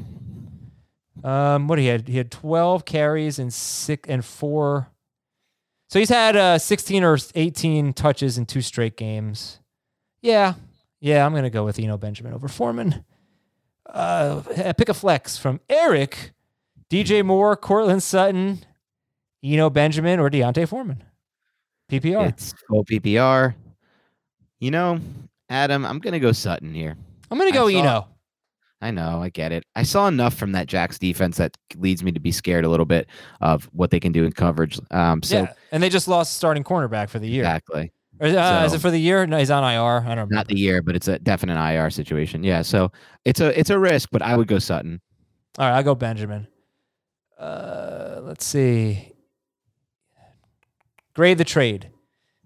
Um, what he had he had 12 carries and six and four. So he's had uh 16 or 18 touches in two straight games. Yeah, yeah, I'm gonna go with Eno Benjamin over Foreman. Uh, pick a flex from Eric, DJ Moore, Courtland Sutton, Eno Benjamin, or D'Onta Foreman. PPR. It's full PPR. You know, Adam, I'm gonna go Sutton here. I'm gonna go I saw- Eno. I know, I get it. I saw enough from that Jacks defense that leads me to be scared a little bit of what they can do in coverage. Um, so yeah, and they just lost starting cornerback for the year. exactly. Or, uh, Is it for the year? No, he's on IR. I don't Know. Not the year, but it's a definite IR situation. Yeah, so it's a it's a risk, but I would go Sutton. All right, I'll go Benjamin. Uh, let's see. Grade the trade.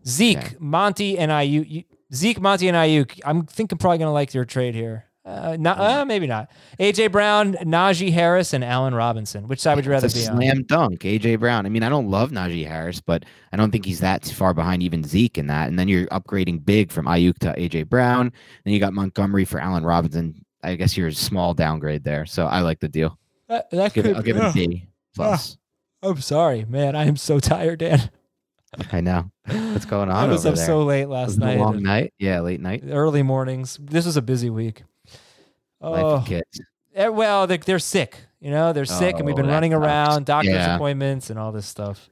Zeke, Okay. Monty, and you- Zeke, Monty, and Aiyuk. I'm think I'm probably gonna like your trade here. Uh, not, uh, maybe not. AJ Brown, Najee Harris, and Allen Robinson. Which side would you rather be on? slam dunk, AJ Brown. I mean, I don't love Najee Harris, but I don't think he's that far behind even Zeke in that. And then you're upgrading big from Aiyuk to AJ Brown. Then you got Montgomery for Allen Robinson. I guess you're a small downgrade there. So I like the deal. That, that Give could, it, I'll give it uh, a D plus. I'm sorry, man. I am so tired, Dan. I know what's going [LAUGHS] on? I was up there. so late last night. long night. Yeah, late night. Early mornings. This was a busy week. Oh, kids. Eh, well, they're, they're sick. You know, they're sick, and we've Oh, been running sucks. around, doctor's Yeah. appointments, and all this stuff.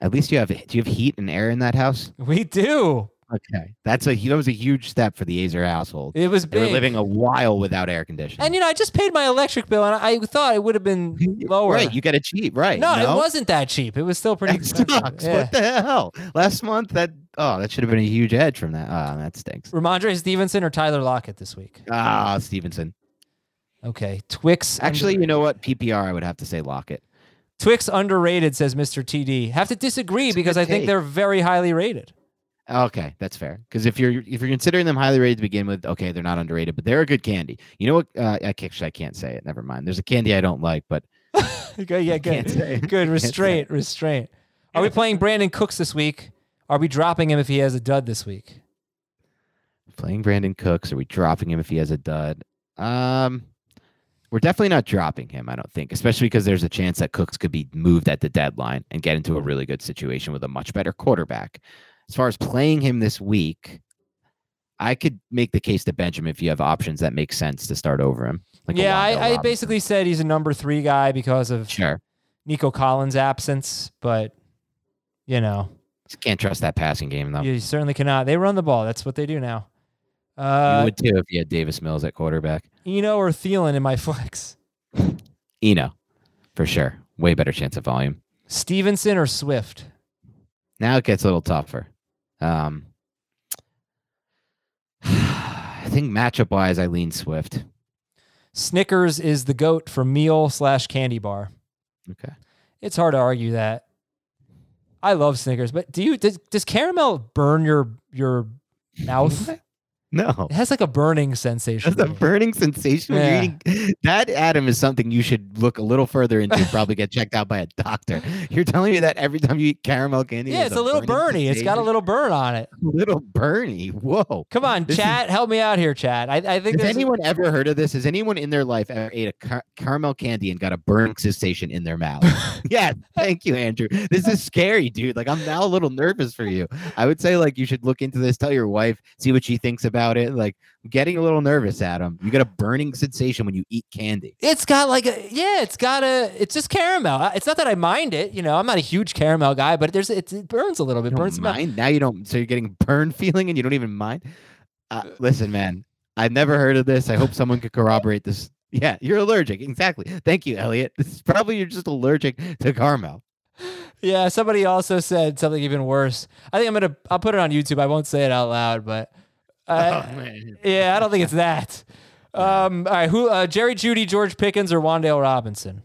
At least you have. Do you have heat and air in that house? We do. Okay, that's a that was a huge step for the Aizer household. It was They were living a while without air conditioning. And you know, I just paid my electric bill, and I thought it would have been [LAUGHS] lower. Right, you got it cheap, right? no, it wasn't that cheap. It was still pretty That expensive. sucks. Yeah. What the hell? Last month, that oh, that should have been a huge edge from that. Ah, that stinks. Rhamondre Stevenson or Tyler Lockett this week? Ah, Stevenson. Okay, Twix. Actually, you know what? PPR, I would have to say Lockett. Twix underrated, says Mr. TD. Have to disagree It's because I think they're very highly rated. Okay, that's fair. Because if you're if you're considering them highly rated to begin with, okay, they're not underrated, but they're a good candy. You know what? Uh, I actually I can't say it. Never mind. There's a candy I don't like, but [LAUGHS] Okay, yeah, good. Good. [LAUGHS] Restraint, restraint. Are we playing Brandin Cooks this week? Are we dropping him if he has a dud this week? playing Brandin Cooks, are we dropping him if he has a dud? Um, We're definitely not dropping him, I don't think, especially because there's a chance that Cooks could be moved at the deadline and get into a really good situation with a much better quarterback. As far as playing him this week, I could make the case to Benjamin if you have options that make sense to start over him. Like yeah, I, I basically said he's a number three guy because of sure Nico Collins' absence, but you know, Just can't trust that passing game though. you certainly cannot. They run the ball. That's what they do now. You Uh, would too if you had Davis Mills at quarterback. Eno or Thielen in my [LAUGHS] flex. Eno, for sure. Way better chance of volume. Stevenson or Swift. Now it gets a little tougher. Um, [SIGHS] I think matchup wise, I lean Swift. Snickers is the goat for meal slash candy bar. Okay. It's hard to argue that. I love Snickers, but do you does, does caramel burn your your mouth? [LAUGHS] No. It has like a burning sensation. That's a burning sensation when Yeah. you're eating. That, Adam, is something you should look a little further into. and Probably get checked out by a doctor. [LAUGHS] You're telling me that every time you eat caramel candy, Yeah, it's a little burning burny. It's got a little burn on it. little burny. Whoa. Come on, This is- chat, help me out here, chat. I, I think Has anyone ever heard of this? Has anyone in their life ever ate a car- caramel candy and got a burning sensation in their mouth? [LAUGHS] yeah, thank you, Andrew. This is scary, dude. Like I'm now a little nervous for you. I would say like you should look into this. Tell your wife, see what she thinks about it. Like I'm getting a little nervous, Adam. You get a burning sensation when you eat candy. It's got like a yeah, it's got a it's just caramel. Uh, It's not that I mind it, you know. I'm not a huge caramel guy, but there's it's, it burns a little bit. Burns my mind now. You don't. So you're getting burn [LAUGHS] feeling and you don't even mind. Uh, listen, man. I've never heard of this. I hope someone could corroborate this. Yeah, you're allergic. Exactly. Thank you, Elliot. [LAUGHS] This is probably you're just allergic to caramel. [SIGHS] Yeah, somebody also said something even worse. I think I'm gonna I'll put it on YouTube. I won't say it out loud, but uh, Oh, man. yeah, I don't think it's that. [LAUGHS] Um, all right, who uh, Jerry Jeudy, George Pickens, or Wan'Dale Robinson?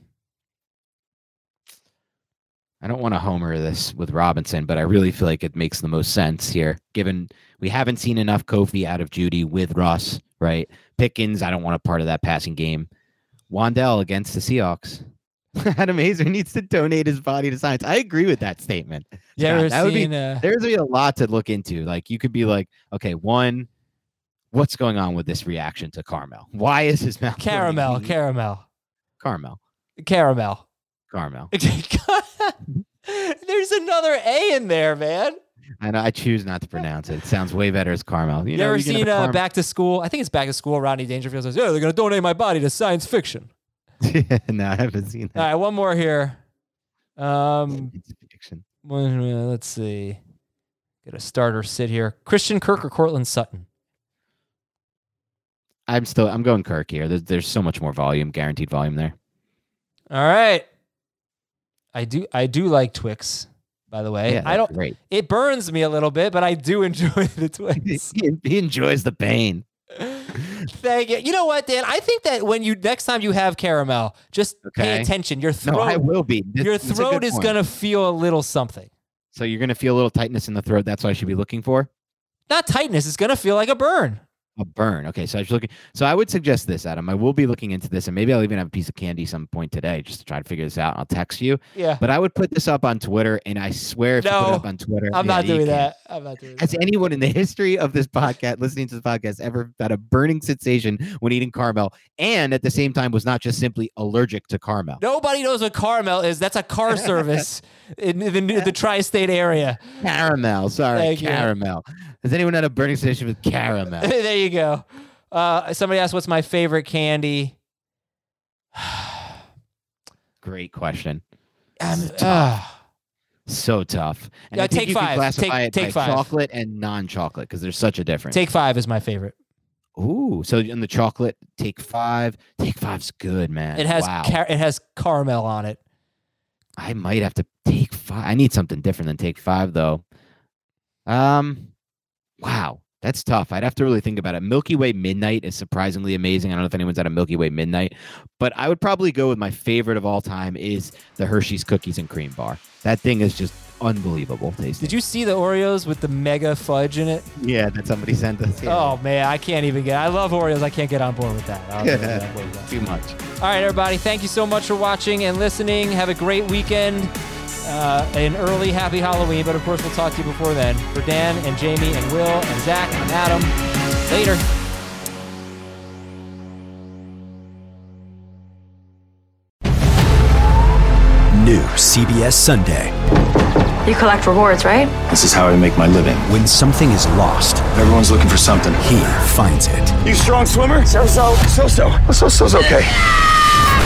I don't want to homer this with Robinson, but I really feel like it makes the most sense here, given we haven't seen enough Kofi out of Jeudy with Russ, right? Pickens, I don't want a part of that passing game. Wan'Dale against the Seahawks. [LAUGHS] Adam Aizer needs to donate his body to science. I agree with that statement. Ever that would be uh, there's be a lot to look into. Like you could be like, okay, one, what's going on with this reaction to Carmel? Why is his mouth? Caramel, caramel, Caramel, caramel. Carmel. [LAUGHS] There's another A in there, man. I know I choose not to pronounce it. It sounds way better as Carmel. You, You, know, ever you can have seen uh, Back to School? I think it's Back to School. Rodney Dangerfield says, "Yeah, they're gonna donate my body to science fiction." [LAUGHS] no, I haven't seen that. All right, one more here. Um, one- uh, let's see. Get a starter sit here. Christian Kirk or Courtland Sutton? I'm still I'm going Kirk here. There's, there's so much more volume, guaranteed volume there. All right. I do I do like Twix, by the way. Yeah, I don't great. it burns me a little bit, but I do [LAUGHS] enjoy the Twix. [LAUGHS] He, he enjoys the pain. Thank you. You know what, Dan? I think that when you next time you have caramel, just pay attention. Your throat. No, I will be. This- your throat is point. gonna feel a little something. So you're gonna feel a little tightness in the throat. That's what I should be looking for. Not tightness, it's gonna feel like a burn. A burn. Okay, so I was looking. So I would suggest this, Adam. I will be looking into this, and maybe I'll even have a piece of candy some point today just to try to figure this out. I'll text you. Yeah. But I would put this up on Twitter, and I swear if you put it up on Twitter, I'm yeah, not doing that. I'm not doing that. Has anyone in the history of this podcast, listening to the podcast, ever had a burning sensation when eating caramel, and at the same time was not just simply allergic to caramel? Nobody knows what caramel is. That's a car [LAUGHS] service in the, the tri-state area. Caramel. Sorry, Thank you. caramel. Has anyone had a burning sensation with caramel? [LAUGHS] there you go. Uh, somebody asked, "What's my favorite candy?" [SIGHS] Great question. Um, ah. So tough. And Yeah, I take five. Take- take five. chocolate and non-chocolate because there's such a difference. Take five is my favorite. Ooh, so in the chocolate, take five. Take five's good, man. It has wow. car- it has caramel on it. I might have to take five. I need something different than take five, though. Um, wow, that's tough. I'd have to really think about it. Milky Way Midnight is surprisingly amazing. I don't know if anyone's had a Milky Way Midnight, but I would probably go with my favorite of all time is the Hershey's Cookies and Cream Bar. That thing is just unbelievable tasting. Did you see the Oreos with the mega fudge in it? Yeah, that somebody sent us. Yeah. Oh man, I can't even get. I love Oreos. I can't get on board with that. I don't [LAUGHS] that. Too much. All right, everybody. Thank you so much for watching and listening. Have a great weekend uh, an early happy Halloween, but of course we'll talk to you before then. For Dan and Jamie and Will and Zach and Adam, later. New CBS Sunday. You collect rewards, right? This is how I make my living. When something is lost, everyone's looking for something. He finds it. You strong swimmer? So so. So so. So so's okay.